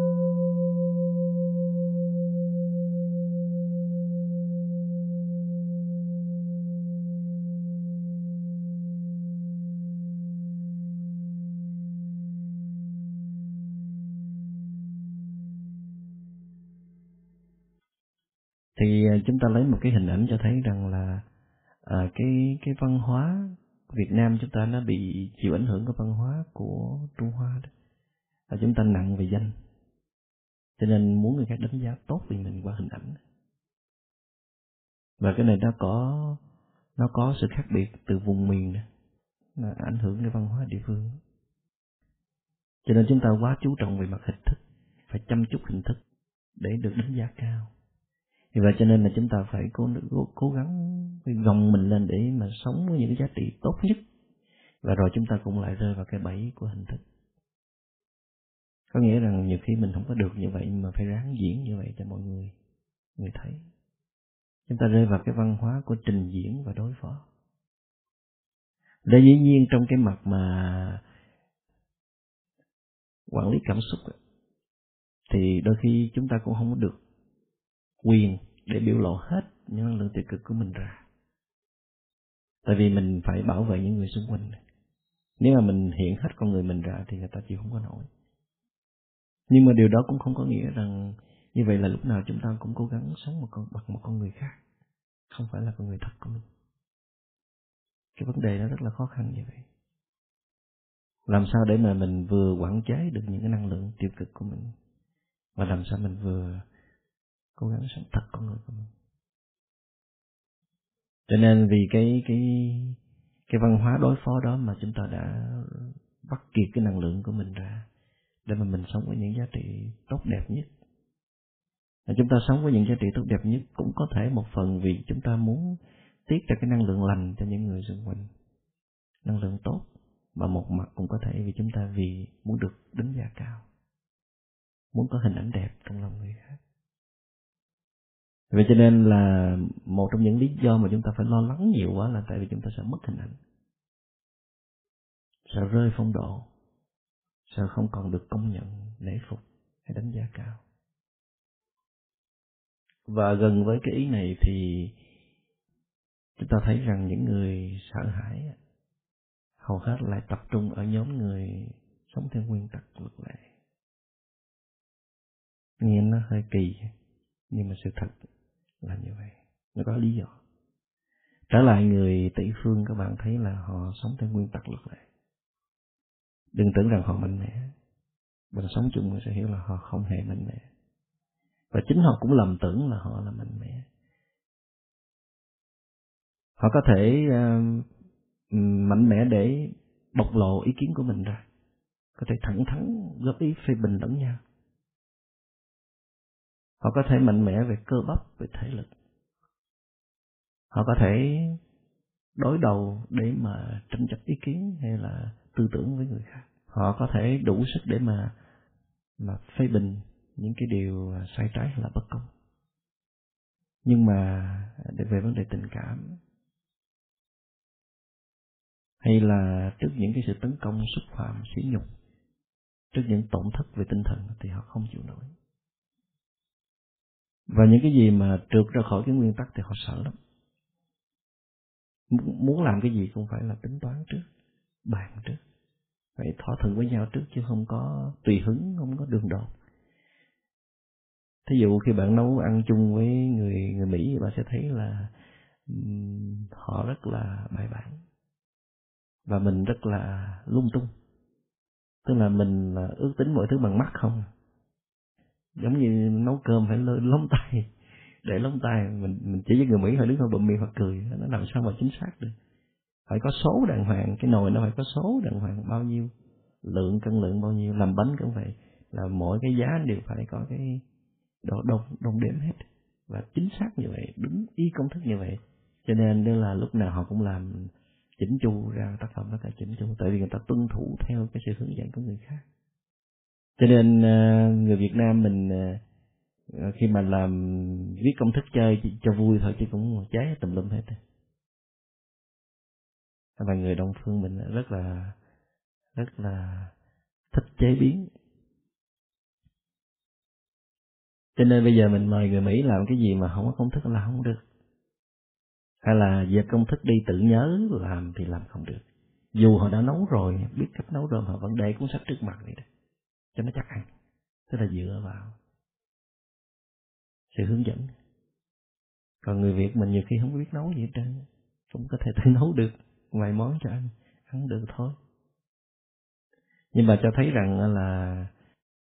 chúng ta lấy một cái hình ảnh cho thấy rằng là à, cái cái văn hóa Việt Nam chúng ta nó bị chịu ảnh hưởng của văn hóa của Trung Hoa đó. À, chúng ta nặng về danh. Cho nên muốn người khác đánh giá tốt về mình qua hình ảnh. Và cái này nó có nó có sự khác biệt từ vùng miền đó, là ảnh hưởng đến văn hóa địa phương. Cho nên chúng ta quá chú trọng về mặt hình thức phải chăm chút hình thức để được đánh giá cao vì vậy cho nên là chúng ta phải cố cố, cố gắng gồng mình lên để mà sống với những cái giá trị tốt nhất. Và rồi chúng ta cũng lại rơi vào cái bẫy của hình thức. Có nghĩa rằng nhiều khi mình không có được như vậy mà phải ráng diễn như vậy cho mọi người người thấy. Chúng ta rơi vào cái văn hóa của trình diễn và đối phó. Để dĩ nhiên trong cái mặt mà quản lý cảm xúc thì đôi khi chúng ta cũng không có được quyền để biểu lộ hết những năng lượng tiêu cực của mình ra. Tại vì mình phải bảo vệ những người xung quanh nếu mà mình hiện hết con người mình ra thì người ta chịu không có nổi. Nhưng mà điều đó cũng không có nghĩa rằng như vậy là lúc nào chúng ta cũng cố gắng sống một con, bằng một con người khác, không phải là con người thật của mình. Cái vấn đề nó rất là khó khăn như vậy. Làm sao để mà mình vừa quản chế được những cái năng lượng tiêu cực của mình, và làm sao mình vừa cố gắng sống thật con người của mình. Cho nên vì cái cái cái văn hóa đối phó đó mà chúng ta đã bắt kiệt cái năng lượng của mình ra để mà mình sống với những giá trị tốt đẹp nhất. Và chúng ta sống với những giá trị tốt đẹp nhất cũng có thể một phần vì chúng ta muốn tiết ra cái năng lượng lành cho những người xung quanh. Năng lượng tốt và một mặt cũng có thể vì chúng ta vì muốn được đánh giá cao, muốn có hình ảnh đẹp trong lòng người khác vậy cho nên là một trong những lý do mà chúng ta phải lo lắng nhiều quá là tại vì chúng ta sẽ mất hình ảnh sẽ rơi phong độ sẽ không còn được công nhận, nể phục hay đánh giá cao. Và gần với cái ý này thì chúng ta thấy rằng những người sợ hãi hầu hết lại tập trung ở nhóm người sống theo nguyên tắc luật lệ. Nghe nó hơi kỳ, nhưng mà sự thật là như vậy. Nó có lý do. Trở lại người tỷ phương các bạn thấy là họ sống theo nguyên tắc luật lệ. Đừng tưởng rằng họ mạnh mẽ. Mình sống chung người sẽ hiểu là họ không hề mạnh mẽ. Và chính họ cũng lầm tưởng là họ là mạnh mẽ. Họ có thể uh, mạnh mẽ để bộc lộ ý kiến của mình ra. Có thể thẳng thắn góp ý phê bình lẫn nhau họ có thể mạnh mẽ về cơ bắp, về thể lực. Họ có thể đối đầu để mà tranh chấp ý kiến hay là tư tưởng với người khác. Họ có thể đủ sức để mà mà phê bình những cái điều sai trái hay là bất công. Nhưng mà để về vấn đề tình cảm, hay là trước những cái sự tấn công xúc phạm sỉ nhục, trước những tổn thất về tinh thần thì họ không chịu nổi và những cái gì mà trượt ra khỏi cái nguyên tắc thì họ sợ lắm. Muốn làm cái gì cũng phải là tính toán trước bàn trước phải thỏa thuận với nhau trước chứ không có tùy hứng không có đường đột. Thí dụ khi bạn nấu ăn chung với người người mỹ thì bạn sẽ thấy là um, họ rất là bài bản. Và mình rất là lung tung. Tức là mình ước tính mọi thứ bằng mắt không à giống như nấu cơm phải lơ lóng tay. Để lóng tay mình mình chỉ với người mỹ thôi, đứng họ bụm miệng hoặc cười. Nó làm sao mà chính xác được? Phải có số đàng hoàng. Cái nồi nó phải có số đàng hoàng bao nhiêu lượng cân lượng bao nhiêu làm bánh cũng vậy. Là mỗi cái giá đều phải có cái độ đồng đồng đếm hết. Và chính xác như vậy đúng y công thức như vậy. Cho nên đây là lúc nào họ cũng làm chỉnh chu ra tác phẩm nó phải chỉnh chu. Tại vì người ta tuân thủ theo cái sự hướng dẫn của người khác cho nên ờ, người Việt Nam mình ờ, ờ, khi mà làm viết công thức chơi cho vui thôi chứ cũng cháy tùm lum hết và người đông phương mình rất là rất là thích chế biến. Cho nên bây giờ mình mời người Mỹ làm cái gì mà không có công thức là không được. Hay là về công thức đi tự nhớ làm thì làm không được. Dù họ đã nấu rồi, biết cách nấu rồi họ vẫn để cuốn sách trước mặt vậy đó cho nó chắc ăn. Tức là dựa vào sự hướng dẫn. Còn người việt mình nhiều khi không biết nấu gì hết trơn cũng có thể tự nấu được vài món cho ăn ăn được thôi. Nhưng mà cho thấy rằng là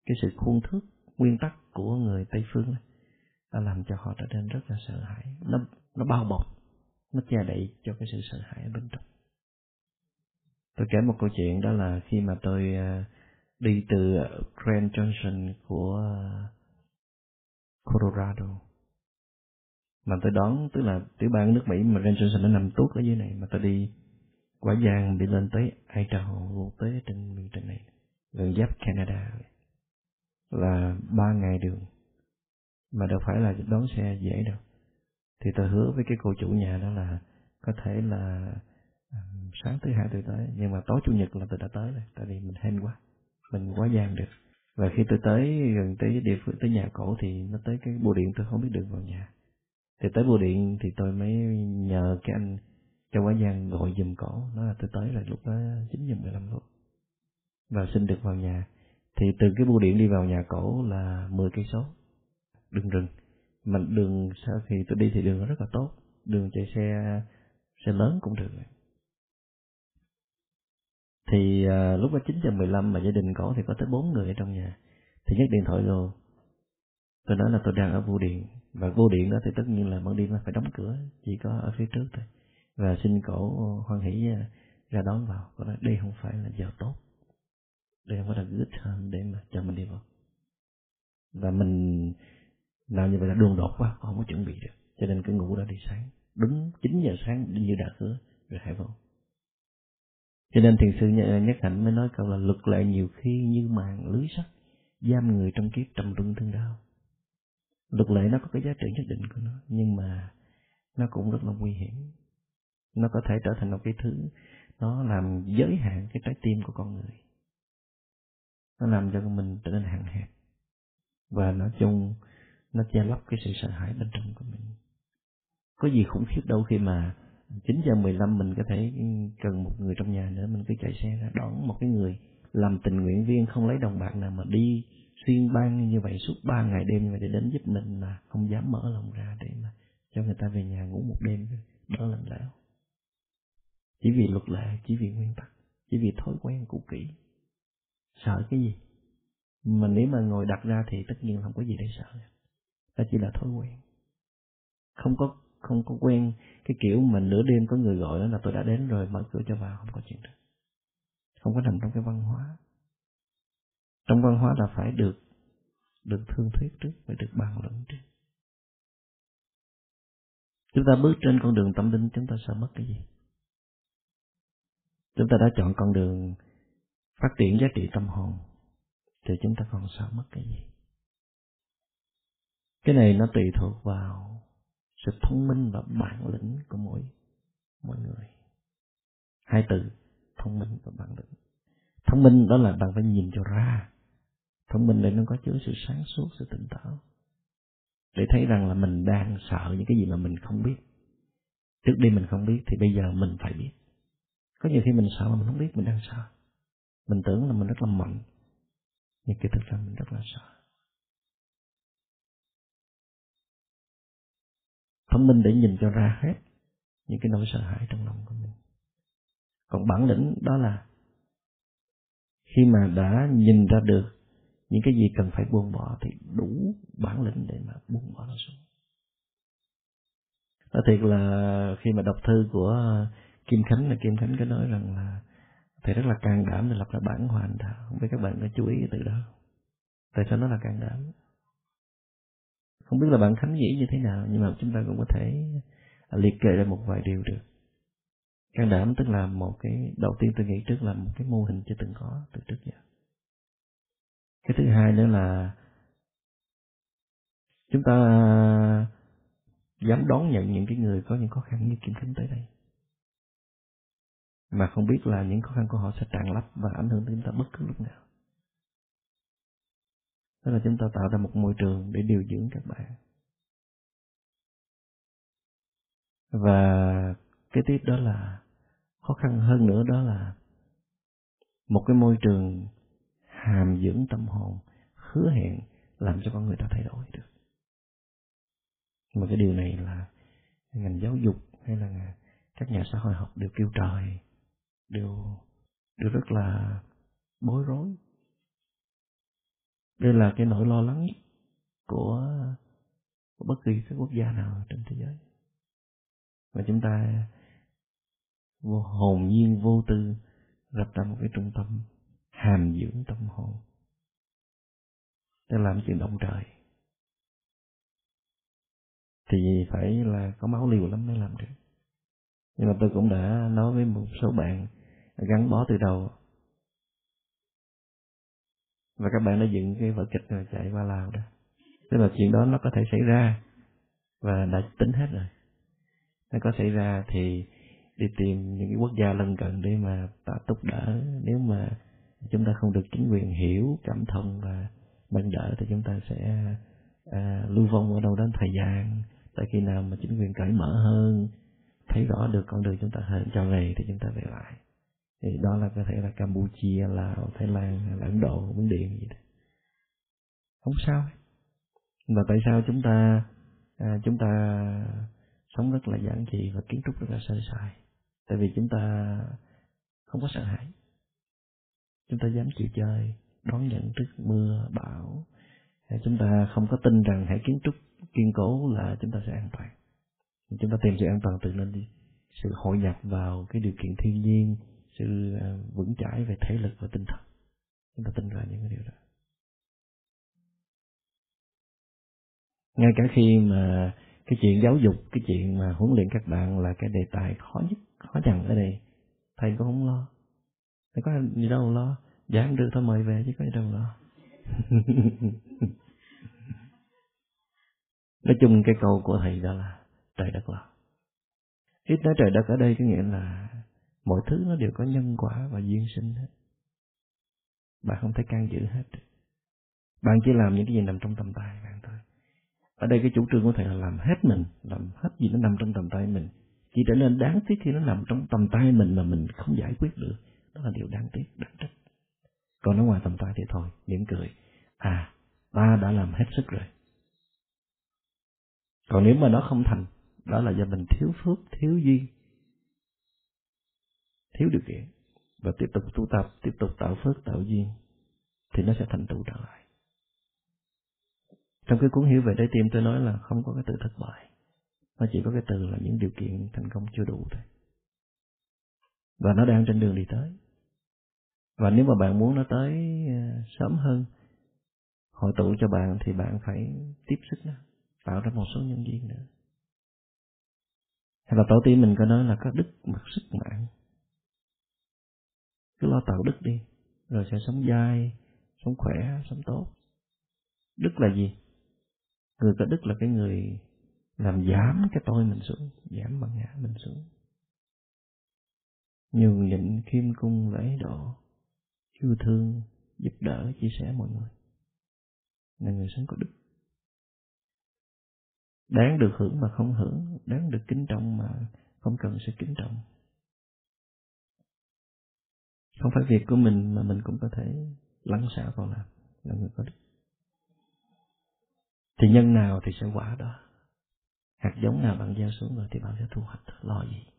cái sự khuôn thước nguyên tắc của người tây phương đã làm cho họ trở nên rất là sợ hãi. Nó nó bao bọc nó che đậy cho cái sự sợ hãi ở bên trong. Tôi kể một câu chuyện đó là khi mà tôi uh, đi từ ờ, Grand Junction của ờ, Colorado. Mà tôi đón tức là tiểu bang nước Mỹ mà Grand Junction nó nằm tuốt ở dưới này mà tôi đi quả giang đi lên tới Idaho tới trên miền trên này gần giáp Canada là ba ngày đường. Mà đâu phải là đón xe dễ đâu. Thì tôi hứa với cái cô chủ nhà đó là có thể là um, sáng thứ hai tôi tới. Nhưng mà tối chủ nhật là tôi đã tới rồi tại vì mình hên quá mình quá gian được. Và khi tôi tới gần tới địa phương, tới nhà cổ thì nó tới cái bưu điện tôi không biết đường vào nhà. Thì tới bưu điện thì tôi mới nhờ cái anh cho quá gian gọi giùm cổ nó là tôi tới là lúc đó chín giờ mười lăm phút. Và xin được vào nhà. Thì từ cái bưu điện đi vào nhà cổ là 10 cây số. Đường rừng. Mà đường sau khi tôi đi thì đường rất là tốt. Đường chạy xe xe lớn cũng được thì à, lúc đó chín giờ mười lăm mà gia đình có thì có tới bốn người ở trong nhà. Thì nhấc điện thoại rồi tôi nói là tôi đang ở vô điện. Và vô điện đó thì tất nhiên là ban đêm phải đóng cửa chỉ có ở phía trước thôi. Và xin cổ hoan hỷ ờ, ra đón vào. Có nói đây không phải là giờ tốt. Đây không phải là good time để mà cho mình đi vào. Và mình làm như vậy là đường đột quá không có chuẩn bị được. Cho nên cứ ngủ đã đi sáng. Đúng 9 giờ sáng như đã hứa rồi hãy vào cho nên thiền sư ờ, nhất hạnh mới nói câu là luật lệ nhiều khi như màn lưới sắt, giam người trong kiếp trầm luân thương đau. Luật lệ nó có cái giá trị nhất định của nó, nhưng mà nó cũng rất là nguy hiểm. Nó có thể trở thành một cái thứ, nó làm giới hạn cái trái tim của con người. Nó làm cho mình trở nên hạn hẹp. Và nói chung, nó che lấp cái sự sợ hãi bên trong của mình. Có gì khủng khiếp đâu khi mà 9 giờ 15 mình có thể ừ, cần một người trong nhà nữa, mình cứ chạy xe ra. Đón một cái người làm tình nguyện viên, không lấy đồng bạc nào mà đi xuyên ban như vậy, suốt ba ngày đêm như vậy để đến giúp mình mà không dám mở lòng ra để mà cho người ta về nhà ngủ một đêm. Đó là lão chỉ vì luật lệ, chỉ vì nguyên tắc, chỉ vì thói quen cũ kỹ. Sợ cái gì? Mà nếu mà ngồi đặt ra thì tất nhiên không có gì để sợ. Đó chỉ là thói quen. Không có không có quen, cái kiểu mà nửa đêm có người gọi đó là tôi đã đến rồi, mở cửa cho vào, không có chuyện đó không có nằm trong cái văn hóa. Trong văn hóa là phải được được thương thuyết trước phải được bàn luận trước. Chúng ta bước trên con đường tâm linh, chúng ta sợ mất cái gì? Chúng ta đã chọn con đường phát triển giá trị tâm hồn, thì chúng ta còn sợ mất cái gì? Cái này nó tùy thuộc vào sự thông minh và bản lĩnh của mỗi mỗi người. Hai từ, thông minh và bản lĩnh. Thông minh đó là bạn phải nhìn cho ra. Thông minh để nó có chứa sự sáng suốt, sự tỉnh táo. Để thấy rằng là mình đang sợ những cái gì mà mình không biết. Trước đây mình không biết thì bây giờ mình phải biết. Có nhiều khi mình sợ mà mình không biết mình đang sợ. Mình tưởng là mình rất là mạnh, nhưng cái thực ra mình rất là sợ. Thông minh để nhìn cho ra hết những cái nỗi sợ hãi trong lòng của mình. Còn bản lĩnh đó là khi mà đã nhìn ra được những cái gì cần phải buông bỏ thì đủ bản lĩnh để mà buông bỏ nó xuống. Nói thiệt là khi mà đọc thư của Kim Khánh, là Kim Khánh có nói rằng là thầy rất là can đảm để lập ra bản hoàn đạo không biết các bạn có chú ý từ đó tại sao nó là can đảm? Không biết là bạn khánh nghĩ như thế nào, nhưng mà chúng ta cũng có thể à, liệt kê ra một vài điều được. Can đảm tức là một cái, đầu tiên tôi nghĩ trước là một cái mô hình chưa từng có từ trước giờ. Cái thứ hai nữa là chúng ta dám đón nhận những cái người có những khó khăn như kim khánh tới đây. Mà không biết là những khó khăn của họ sẽ tràn lấp và ảnh hưởng đến chúng ta bất cứ lúc nào đó là chúng ta tạo ra một môi trường để điều dưỡng các bạn. Và cái tiếp đó là, khó khăn hơn nữa đó là một cái môi trường hàm dưỡng tâm hồn, hứa hẹn làm cho con người ta thay đổi được. Mà cái điều này là ngành giáo dục hay là các nhà xã hội học đều kêu trời, đều đều rất là bối rối đây là cái nỗi lo lắng của, của bất kỳ các quốc gia nào trên thế giới. Và chúng ta vô hồn nhiên vô tư lập ra một cái trung tâm hàm dưỡng tâm hồn để làm chuyện động trời. Thì phải là có máu liều lắm mới làm được. Nhưng mà tôi cũng đã nói với một số bạn gắn bó từ đầu và các bạn đã dựng cái vở kịch rồi chạy qua Lào đó. Tức là chuyện đó nó có thể xảy ra và đã tính hết rồi. Nó có xảy ra thì đi tìm những cái quốc gia lân cận để mà ta túc đỡ. Nếu mà chúng ta không được chính quyền hiểu cảm thông và nâng đỡ thì chúng ta sẽ à, lưu vong ở đâu đó thời gian. Tại khi nào mà chính quyền cởi mở hơn thấy rõ được con đường chúng ta hơn cho về thì chúng ta về lại thì đó là có thể là Campuchia, Lào, Thái Lan, hay là Ấn Độ, Miến Điện gì đó. Không sao. Và tại sao chúng ta à, chúng ta sống rất là giản dị và kiến trúc rất là sơ sài? Tại vì chúng ta không có sợ hãi. Chúng ta dám chịu chơi, đón nhận trước mưa, bão, à, chúng ta không có tin rằng hãy kiến trúc kiên cố là chúng ta sẽ an toàn chúng ta tìm sự an toàn từ nên đi sự hội nhập vào cái điều kiện thiên nhiên sự à, vững chãi về thể lực và tinh thần. Chúng ta tin vào những cái điều đó. Ngay cả khi mà cái chuyện giáo dục, cái chuyện mà huấn luyện các bạn là cái đề tài khó nhất, khó nhằn ở đây. Thầy cũng không lo. Thầy có gì đâu lo. Giảng được thôi mời về chứ có gì đâu lo. Nói chung cái câu của thầy đó là trời đất lo. Ít nói trời đất ở đây có nghĩa là mọi thứ nó đều có nhân quả và duyên sinh hết. Bạn không thể can dự hết. Bạn chỉ làm những cái gì nằm trong tầm tay bạn thôi. Ở đây cái chủ trương của thầy là làm hết mình, làm hết gì nó nằm trong tầm tay mình. Chỉ trở nên đáng tiếc khi nó nằm trong tầm tay mình mà mình không giải quyết được. Đó là điều đáng tiếc, đáng trách. Còn nó ngoài tầm tay thì thôi, mỉm cười. À ta đã làm hết sức rồi. Còn nếu mà nó không thành, đó là do mình thiếu phước, thiếu duyên thiếu điều kiện. Và tiếp tục tu tập, tiếp tục tạo phước, tạo duyên, thì nó sẽ thành tựu trở lại. Trong cái cuốn hiểu về trái tim, tôi nói là không có cái từ thất bại nó chỉ có cái từ là những điều kiện thành công chưa đủ thôi. Và nó đang trên đường đi tới. Và nếu mà bạn muốn nó tới ờ, sớm hơn, hội tụ cho bạn thì bạn phải tiếp sức nó, tạo ra một số nhân viên nữa. Hay là tổ tiên mình có nói là có đức mặc sức mạng cứ lo tạo đức đi, rồi sẽ sống dai, sống khỏe, sống tốt. Đức là gì? Người có đức là cái người làm giảm cái tôi mình xuống, giảm bằng ngã mình xuống. Nhường nhịn khiêm cung lễ độ, yêu thương, giúp đỡ, chia sẻ mọi người. Là người sống có đức. Đáng được hưởng mà không hưởng, đáng được kính trọng mà không cần sự kính trọng không phải việc của mình mà mình cũng có thể lắng xả vào làm là người có đức. Thì nhân nào thì sẽ quả đó. Hạt giống nào bạn gieo xuống rồi thì bạn sẽ thu hoạch. Lo gì?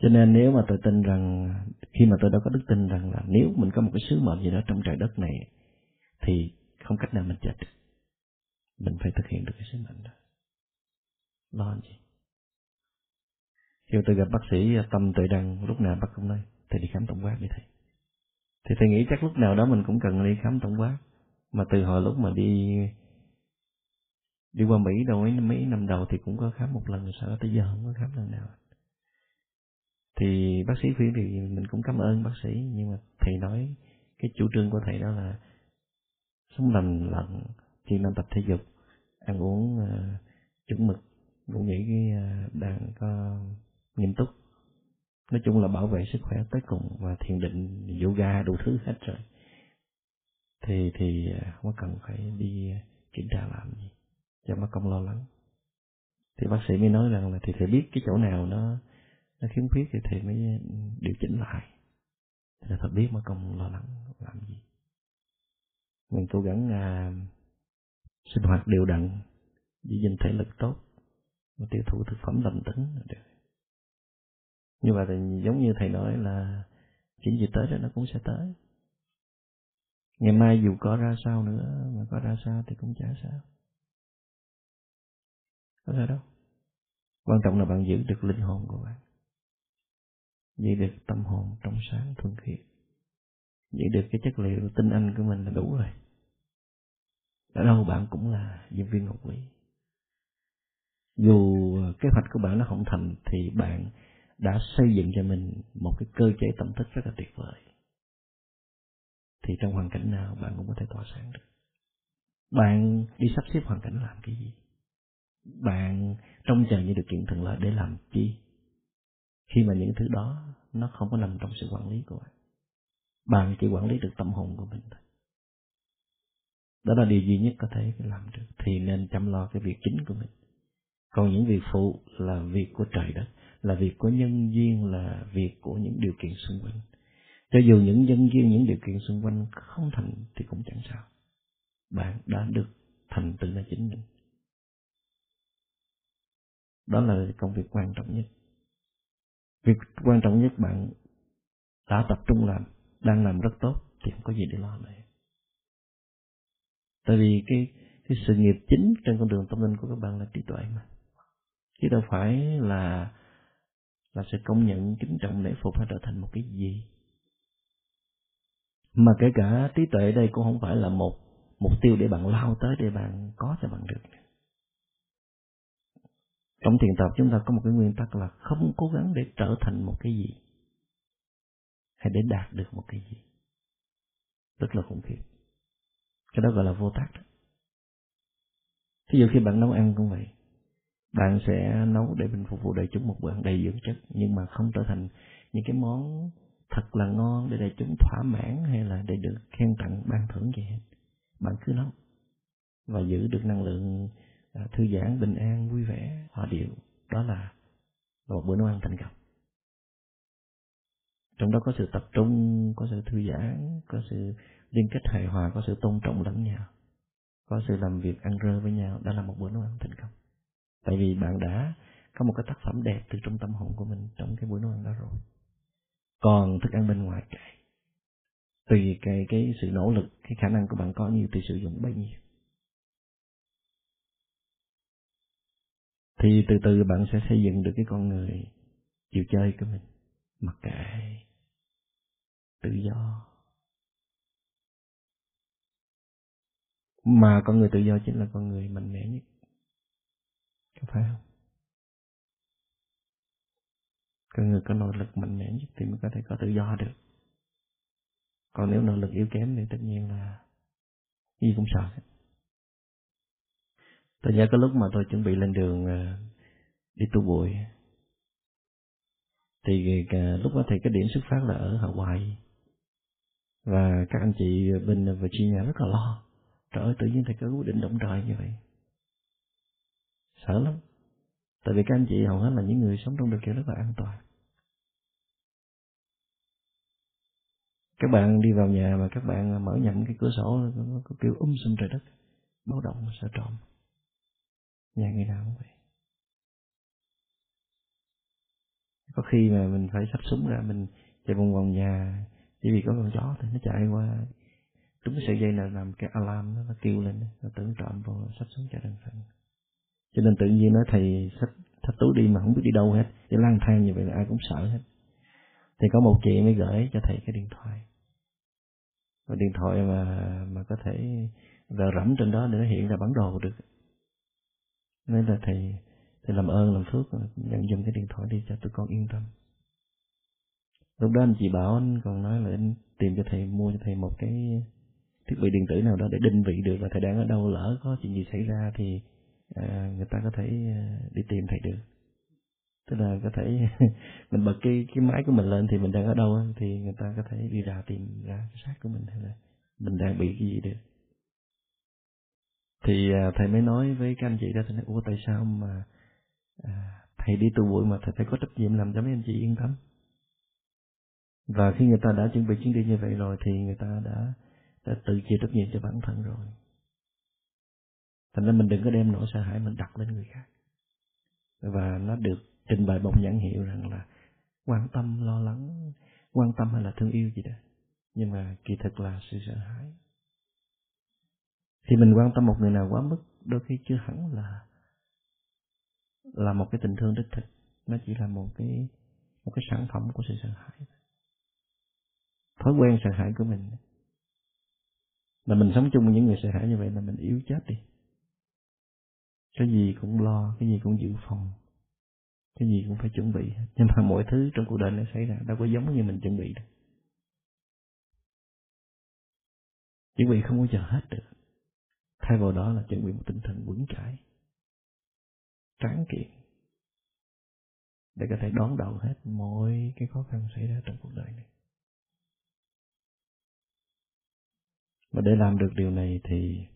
Cho nên nếu mà tôi tin rằng khi mà tôi đã có đức tin rằng là nếu mình có một cái sứ mệnh gì đó trong trời đất này thì không cách nào mình chết mình phải thực hiện được cái sứ mệnh đó. Lo gì? Khi tôi gặp bác sĩ à, tâm tuệ đăng lúc nào bác cũng nói thầy đi khám tổng quát đi thầy. Thì thầy nghĩ chắc lúc nào đó mình cũng cần đi khám tổng quát. Mà từ hồi lúc mà đi đi qua Mỹ đâu mấy, mấy năm đầu thì cũng có khám một lần sau đó tới giờ không có khám lần nào thì bác sĩ khuyên thì mình cũng cảm ơn bác sĩ nhưng mà thầy nói cái chủ trương của thầy đó là sống lành lặn chuyên nên tập thể dục ăn uống uh, chuẩn mực. Ngủ nghỉ cái ờ, uh, đang có nghiêm túc. Nói chung là bảo vệ sức khỏe tới cùng và thiền định yoga đủ thứ hết rồi. Thì thì ờ, không có cần phải đi kiểm tra làm gì. Cho mất công lo lắng. Thì bác sĩ mới nói rằng là thì phải biết cái chỗ nào nó nó khiếm khuyết thì thầy mới điều chỉnh lại. Là thật biết mà không lo lắng làm gì. Mình cố gắng à, sinh hoạt đều đặn giữ gìn thể lực tốt và tiêu thụ thực phẩm lành tính là được. Như vậy thì giống như thầy nói là chuyện gì tới đó nó cũng sẽ tới. Ngày mai dù có ra sao nữa mà có ra sao thì cũng chả sao. Có sao đâu. Quan trọng là bạn giữ được linh hồn của bạn giữ được tâm hồn trong sáng thuần khiết. Giữ được cái chất liệu tinh anh của mình là đủ rồi. Ở đâu bạn cũng là diễn viên ngọc quý dù kế hoạch của bạn nó không thành, thì bạn đã xây dựng cho mình một cái cơ chế tâm thức rất là tuyệt vời. Thì trong hoàn cảnh nào bạn cũng có thể tỏa sáng được. Bạn đi sắp xếp hoàn cảnh làm cái gì? Bạn trông chờ như điều kiện thuận lợi để làm chi? Khi mà những thứ đó nó không có nằm trong sự quản lý của bạn bạn chỉ quản lý được tâm hồn của mình thôi. Đó là điều duy nhất có thể làm được, thì nên chăm lo cái việc chính của mình. Còn những việc phụ là việc của trời đất, là việc của nhân duyên, là việc của những điều kiện xung quanh. Cho dù những nhân duyên, những điều kiện xung quanh không thành thì cũng chẳng sao. Bạn đã được thành tựu là chính mình. Đó là công việc quan trọng nhất việc quan trọng nhất bạn đã tập trung làm, đang làm rất tốt thì không có gì để lo nữa. Tại vì cái cái sự nghiệp chính trên con đường tâm linh của các bạn là trí tuệ mà. Chứ đâu phải là là sự công nhận, kính trọng, lễ phục hay trở thành một cái gì. Mà kể cả trí tuệ đây cũng không phải là một mục tiêu để bạn lao tới để bạn có cho bạn được trong thiền tập chúng ta có một cái nguyên tắc là không cố gắng để trở thành một cái gì, hay để đạt được một cái gì. Rất là khủng khiếp. Cái đó gọi là vô tác thí dụ khi bạn nấu ăn cũng vậy, bạn sẽ nấu để mình phục vụ đại chúng một bữa ăn đầy dưỡng chất, nhưng mà không trở thành những cái món thật là ngon để đại chúng thỏa mãn hay là để được khen tặng, ban thưởng gì hết. Bạn cứ nấu và giữ được năng lượng Ờ, thư giãn, bình an, vui vẻ, hòa điệu. Đó là một bữa nấu ăn thành công. Trong đó có sự tập trung, có sự thư giãn, có sự liên kết hài hòa, có sự tôn trọng lẫn nhau, có sự làm việc ăn rơ với nhau. Đó là một bữa nấu ăn thành công. Tại vì bạn đã có một cái tác phẩm đẹp từ trong tâm hồn của mình trong cái buổi nấu ăn đó rồi. Còn thức ăn bên ngoài kệ. Tùy cái cái sự nỗ lực, cái khả năng của bạn có nhiều thì sử dụng bấy nhiêu. Thì từ từ bạn sẽ xây dựng được cái con người chịu chơi của mình. Mặc kệ. Tự do. Mà con người tự do chính là con người mạnh mẽ nhất. Có phải không? Con người có nội lực mạnh mẽ nhất thì mới có thể có tự do được. Còn nếu nội lực yếu kém thì tất nhiên là gì cũng sợ tôi nhớ cái lúc mà tôi chuẩn bị lên đường ờ, đi tu bụi. Thì ờ, lúc đó thì cái điểm xuất phát là ở Hawaii và các anh chị bên Virginia rất là lo. Trời ơi, tự nhiên thầy có quyết định động trời như vậy. Sợ lắm. Tại vì các anh chị hầu hết là những người sống trong điều kiện rất là an toàn. Các bạn đi vào nhà mà các bạn mở nhầm cái cửa sổ, nó kêu um sùm trời đất, báo động sợ trộm nhà người nào cũng vậy. Có khi mà mình phải sắp súng ra mình chạy vòng vòng nhà chỉ vì có con chó thì nó chạy qua. Đúng cái sợi dây nào làm cái alarm nó, nó kêu lên nó tưởng trộm vô sắp súng chạy đằng sau. Cho nên tự nhiên nói thầy sách thách túi đi mà không biết đi đâu hết. Chỉ lang thang như vậy là ai cũng sợ hết. Thì có một chị mới gửi cho thầy cái điện thoại. Và điện thoại mà mà có thể rờ rẫm trên đó để nó hiện ra bản đồ được nên là thầy thầy làm ơn làm phước nhận dùng cái điện thoại đi cho tụi con yên tâm. Lúc đó anh chị bảo anh còn nói là anh tìm cho thầy mua cho thầy một cái thiết bị điện tử nào đó để định vị được là thầy đang ở đâu lỡ có chuyện gì xảy ra thì à, người ta có thể à, đi tìm thầy được. Tức là có thể mình bật cái cái máy của mình lên thì mình đang ở đâu thì người ta có thể đi ra tìm ra cái xác của mình hay là mình đang bị cái gì được thì à, thầy mới nói với các anh chị đó thầy nói ủa tại sao mà à, thầy đi tu bụi mà thầy phải có trách nhiệm làm cho mấy anh chị yên tâm? Và khi người ta đã chuẩn bị chuyến đi như vậy rồi thì người ta đã, đã tự chịu trách nhiệm cho bản thân rồi. Thành ra mình đừng có đem nỗi sợ hãi mình đặt lên người khác. Và nó được trình bày một nhãn hiệu rằng là quan tâm lo lắng quan tâm hay là thương yêu gì đó. Nhưng mà kỳ thực là sự sợ hãi thì mình quan tâm một người nào quá mức, đôi khi chưa hẳn là là một cái tình thương đích thực. Nó chỉ là một cái một cái sản phẩm của sự sợ hãi thói quen sợ hãi của mình. Là mình sống chung với những người sợ hãi như vậy là mình yếu chết đi. Cái gì cũng lo, cái gì cũng dự phòng. Cái gì cũng phải chuẩn bị nhưng mà mọi thứ trong cuộc đời nó xảy ra đâu có giống như mình chuẩn bị đâu. Chuẩn bị không bao giờ hết được thay vào đó là chuẩn bị một tinh thần vững chãi, tráng kiện, để có thể đón đầu hết mọi cái khó khăn xảy ra trong cuộc đời này. Và để làm được điều này thì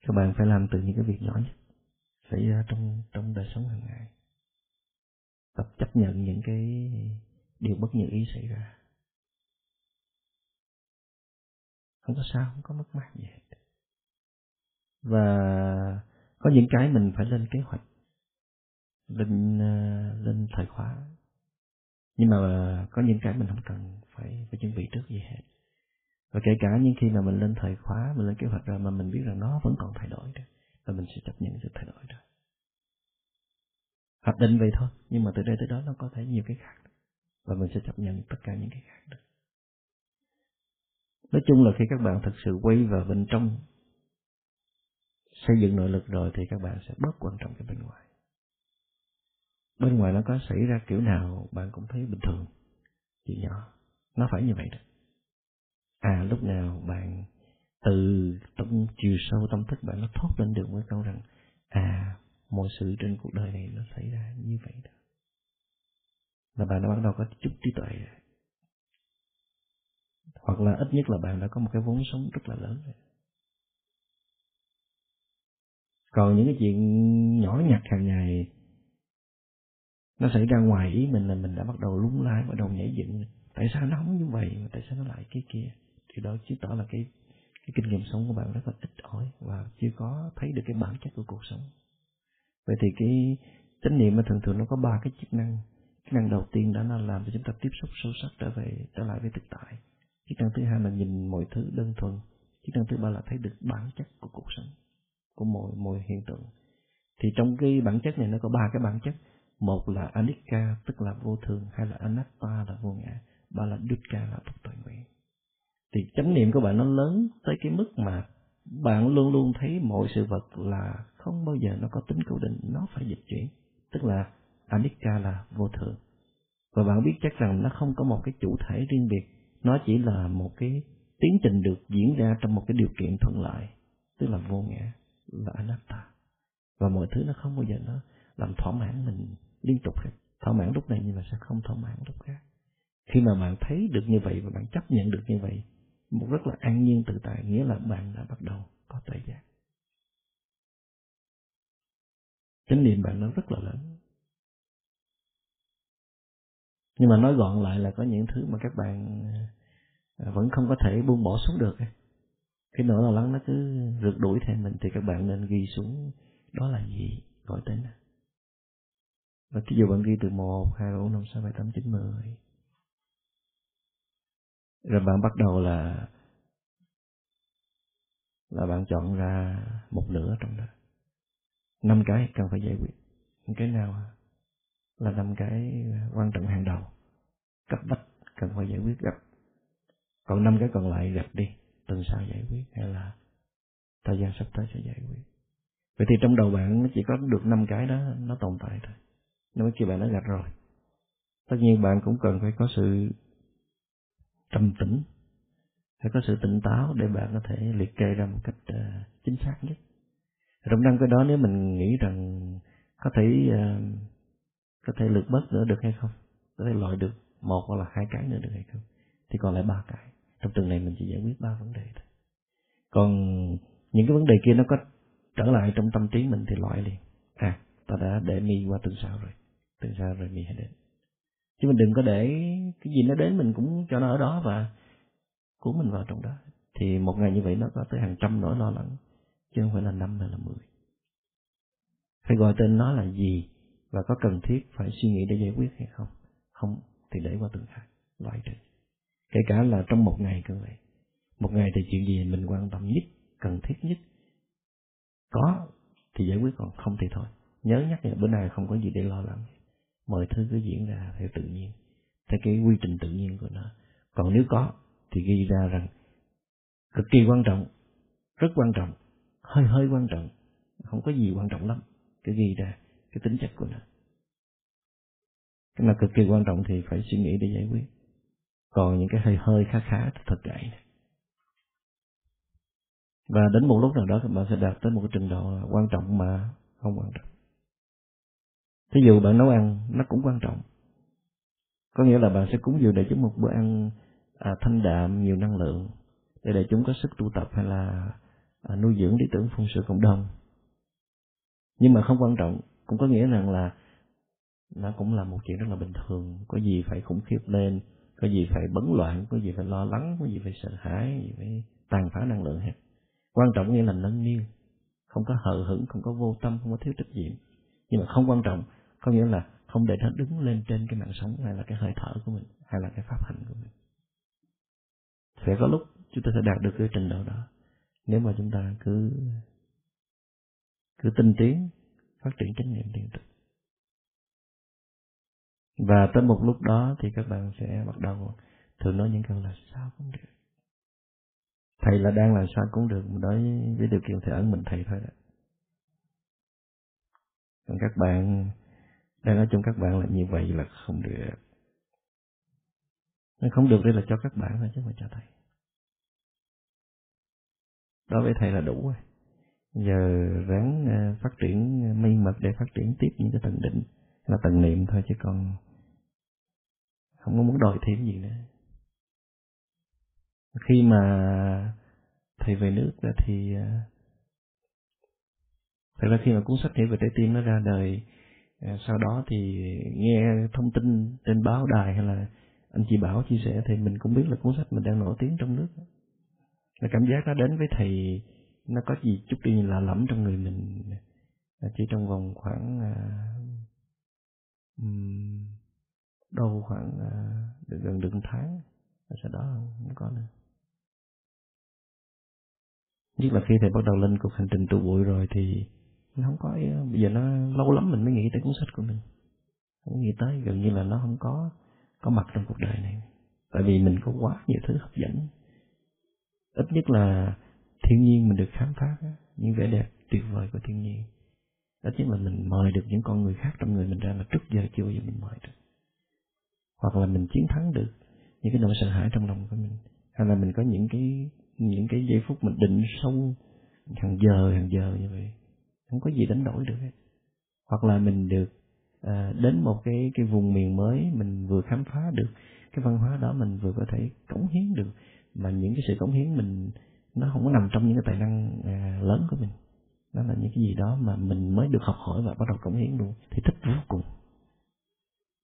các bạn phải làm từ những cái việc nhỏ nhất xảy ra trong trong đời sống hàng ngày. Tập chấp nhận những cái điều bất như ý xảy ra. Không có sao, không có mất mát gì hết. Và có những cái mình phải lên kế hoạch, lên ờ, lên thời khóa. Nhưng mà có những cái mình không cần phải phải chuẩn bị trước gì hết. Và kể cả những khi mà mình lên thời khóa, mình lên kế hoạch ra mà mình biết rằng nó vẫn còn thay đổi đó và mình sẽ chấp nhận sự thay đổi đó. Hoạch định vậy thôi, nhưng mà từ đây tới đó nó có thể nhiều cái khác. Và mình sẽ chấp nhận tất cả những cái khác được nói chung là khi các bạn thực sự quay vào bên trong xây dựng nội lực rồi thì các bạn sẽ bớt quan trọng cái bên ngoài. Bên ngoài nó có xảy ra kiểu nào bạn cũng thấy bình thường, chuyện nhỏ. Nó phải như vậy đó. À lúc nào bạn từ tâm chiều sâu tâm thức bạn nó thoát lên được với câu rằng à mọi sự trên cuộc đời này nó xảy ra như vậy đó. Là bạn đã bắt đầu có chút trí tuệ rồi hoặc là ít nhất là bạn đã có một cái vốn sống rất là lớn rồi. Còn những cái chuyện nhỏ nhặt hàng ngày, nó xảy ra ngoài ý mình là mình đã bắt đầu lúng lái, bắt đầu nhảy dựng. Tại sao nó không như vậy mà tại sao nó lại cái kia? Thì đó, chứng tỏ là cái cái kinh nghiệm sống của bạn rất là ít ỏi và chưa có thấy được cái bản chất của cuộc sống. Vậy thì cái chánh niệm mà thường thường nó có ba cái chức năng. Chức năng đầu tiên đó là làm cho chúng ta tiếp xúc sâu sắc trở về, trở lại với thực tại chức năng thứ hai là nhìn mọi thứ đơn thuần. Chức năng thứ ba là thấy được bản chất của cuộc sống, của mọi mọi hiện tượng. Thì trong cái bản chất này nó có ba cái bản chất. Một là anicca, tức là vô thường. Hai là anatta, là vô ngã. Ba là dukkha, là bất tội nguyện thì chánh niệm của bạn nó lớn tới cái mức mà bạn luôn luôn thấy mọi sự vật là không bao giờ nó có tính cố định. Nó phải dịch chuyển. Tức là anicca là vô thường. Và bạn biết chắc rằng nó không có một cái chủ thể riêng biệt nó chỉ là một cái tiến trình được diễn ra trong một cái điều kiện thuận lợi, tức là vô ngã, là anatta. Và mọi thứ nó không bao giờ nó làm thỏa mãn mình liên tục hết. Thỏa mãn lúc này nhưng mà sẽ không thỏa mãn lúc khác. Khi mà bạn thấy được như vậy và bạn chấp nhận được như vậy, một rất là an nhiên tự tại, nghĩa là bạn đã bắt đầu có tuệ giác chánh niệm bạn nó rất là lớn nhưng mà nói gọn lại là có những thứ mà các bạn à, vẫn không có thể buông bỏ xuống được. Cái nỗi lo lắng nó cứ rượt đuổi theo mình thì các bạn nên ghi xuống đó là gì, gọi tên và ví dụ bạn ghi từ một, hai, ba, bốn, năm, sáu, bảy, tám, chín, mười. Rồi bạn bắt đầu là là bạn chọn ra một nửa trong đó. Năm cái cần phải giải quyết. Cái nào? Là năm cái quan trọng hàng đầu. Cấp bách cần phải giải quyết gặp. Còn năm cái còn lại gặp đi tuần sau giải quyết hay là thời gian sắp tới sẽ giải quyết. Vậy thì trong đầu bạn nó chỉ có được năm cái đó nó tồn tại thôi. Nếu khi bạn đã gặp rồi. Tất nhiên bạn cũng cần phải có sự trầm tĩnh phải có sự tỉnh táo để bạn có thể liệt kê ra một cách uh, chính xác nhất. Trong năm cái đó nếu mình nghĩ rằng có thể uh, có thể lược bớt nữa được hay không? Có thể loại được một hoặc là hai cái nữa được hay không? Thì còn lại ba cái. Trong tuần này mình chỉ giải quyết ba vấn đề thôi. Còn những cái vấn đề kia nó có trở lại trong tâm trí mình thì loại liền. À ta đã để mi qua tuần sau rồi. Tuần sau rồi mi hãy đến. Chứ mình đừng có để cái gì nó đến mình cũng cho nó ở đó và cuốn mình vào trong đó. Thì một ngày như vậy nó có tới hàng trăm nỗi lo lắng. Chứ không phải là năm hay là mười. Phải gọi tên nó là gì? Và có cần thiết phải suy nghĩ để giải quyết hay không? Không thì để qua tuần khác loại trừ. Kể cả là trong một ngày cũng vậy. Một ngày thì chuyện gì mình quan tâm nhất, cần thiết nhất? Có thì giải quyết, còn không thì thôi. Nhớ nhắc là bữa nay không có gì để lo lắng. Mọi thứ cứ diễn ra theo tự nhiên. Theo cái quy trình tự nhiên của nó. Còn nếu có thì ghi ra rằng cực kỳ quan trọng, rất quan trọng, hơi hơi quan trọng. Không có gì quan trọng lắm. Cứ ghi ra cái tính chất của nó. Cái nào cực kỳ quan trọng thì phải suy nghĩ để giải quyết. Còn những cái hơi hơi khá khá thì thật kệ và đến một lúc nào đó các bạn sẽ đạt tới một cái trình độ quan trọng mà không quan trọng thí dụ bạn nấu ăn nó cũng quan trọng. Có nghĩa là bạn sẽ cúng dường để chúng một bữa ăn à, thanh đạm nhiều năng lượng để để chúng có sức tu tập hay là à, nuôi dưỡng lý tưởng phụng sự cộng đồng. Nhưng mà không quan trọng cũng có nghĩa rằng là nó cũng là một chuyện rất là bình thường. Có gì phải khủng khiếp lên, có gì phải bấn loạn, có gì phải lo lắng, có gì phải sợ hãi gì phải tàn phá năng lượng hết. Quan trọng nghĩa là nâng niu, không có hờ hững, không có vô tâm, không có thiếu trách nhiệm. Nhưng mà không quan trọng, có nghĩa là không để nó đứng lên trên cái mạng sống hay là cái hơi thở của mình, hay là cái pháp hành của mình. Sẽ có lúc chúng ta sẽ đạt được cái trình độ đó. Nếu mà chúng ta cứ cứ tinh tiến phát triển chánh niệm liên tục và tới một lúc đó thì các bạn sẽ bắt đầu thường nói những câu là sao cũng được. Thầy là đang làm sao cũng được đối với điều kiện thầy ẩn mình thầy thôi đó. Còn các bạn, đang ở trong các bạn là như vậy là không được. Nó không được đây là cho các bạn thôi chứ không phải cho thầy. Đối với thầy là đủ rồi giờ ráng ờ, phát triển ờ, minh mật để phát triển tiếp những cái tầng định là tầng niệm thôi chứ còn không có muốn đòi thêm gì nữa. Khi mà thầy về nước thì ờ, thật ra khi mà cuốn sách hiểu về trái tim nó ra đời sau đó thì nghe thông tin trên báo đài hay là anh chị bảo chia sẻ thì mình cũng biết là cuốn sách mình đang nổi tiếng trong nước. Là cảm giác nó đến với thầy nó có gì chút đi lạ lẫm trong người mình. Chỉ trong vòng khoảng um, đâu khoảng uh, được gần được một tháng sau đó không có nữa. Nhất là khi thầy bắt đầu lên cuộc hành trình tụ bụi rồi thì nó không có à, bây giờ nó lâu lắm mình mới nghĩ tới cuốn sách của mình. Không nghĩ tới gần như là nó không có có mặt trong cuộc đời này. Tại vì mình có quá nhiều thứ hấp dẫn. Ít nhất là thiên nhiên mình được khám phá những vẻ đẹp tuyệt vời của thiên nhiên. Đó chính là mình mời được những con người khác trong người mình ra mà trước giờ chưa bao giờ mình mời được. Hoặc là mình chiến thắng được những cái nỗi sợ hãi trong lòng của mình. Hay là mình có những cái những cái giây phút mình định sâu hàng giờ hàng giờ như vậy. Không có gì đánh đổi được hết. Hoặc là mình được à, đến một cái cái vùng miền mới mình vừa khám phá được cái văn hóa đó mình vừa có thể cống hiến được. Mà những cái sự cống hiến mình nó không có nằm trong những cái tài năng à, lớn của mình. Nó là những cái gì đó mà mình mới được học hỏi và bắt đầu cống hiến luôn. Thì thích vô cùng.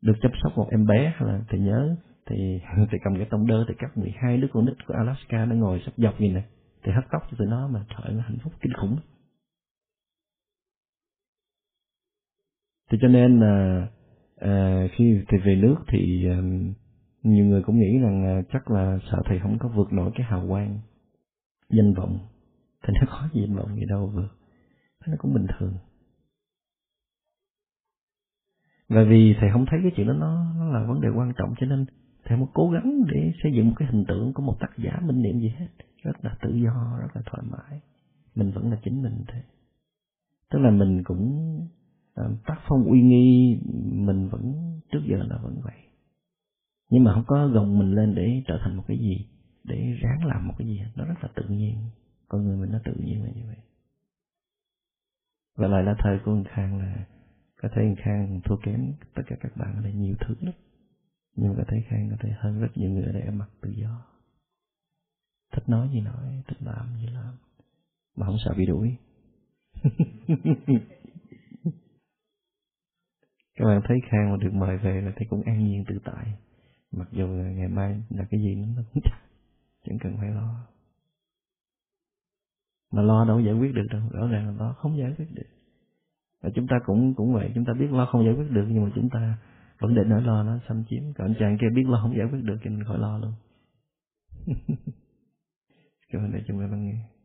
Được chăm sóc một em bé hay là thì nhớ thì thì cầm cái tông đơ thì các 12 đứa con nít của Alaska nó ngồi sắp dọc gì nè. Thì hất tóc cho tụi nó mà trời nó hạnh phúc kinh khủng. Thì cho nên là à, khi thì về nước thì à, nhiều người cũng nghĩ rằng à, chắc là sợ thầy không có vượt nổi cái hào quang danh vọng. Thì nó có gì danh vọng gì đâu vừa. Nó cũng bình thường. Và vì thầy không thấy cái chuyện đó nó, nó là vấn đề quan trọng cho nên thầy muốn cố gắng để xây dựng một cái hình tượng của một tác giả minh niệm gì hết. Rất là tự do rất là thoải mái. Mình vẫn là chính mình thế tức là mình cũng uh, tác phong uy nghi mình vẫn trước giờ là vẫn vậy. Nhưng mà không có gồng mình lên để trở thành một cái gì để ráng làm một cái gì nó rất là tự nhiên. Con người mình nó tự nhiên là như vậy. Và lại là thời của anh Khang là, có thể anh Khang thua kém tất cả các bạn ở đây nhiều thứ lắm. Nhưng mà có thể Khang có thể hơn rất nhiều người ở đây ở mặt tự do. Thích nói gì nói, thích làm gì làm. Mà không sợ bị đuổi. Các bạn thấy Khang mà được mời về là thấy cũng an nhiên tự tại. Mặc dù ngày mai là cái gì nó cũng chẳng cần phải lo. Mà lo đâu giải quyết được đâu, rõ ràng là lo, không giải quyết được. Và chúng ta cũng cũng vậy, chúng ta biết lo không giải quyết được, nhưng mà chúng ta vẫn để nỗi lo nó xâm chiếm. Còn anh chàng kia biết lo không giải quyết được thì mình khỏi lo luôn. Cảm ơn để chúng ta lắng nghe.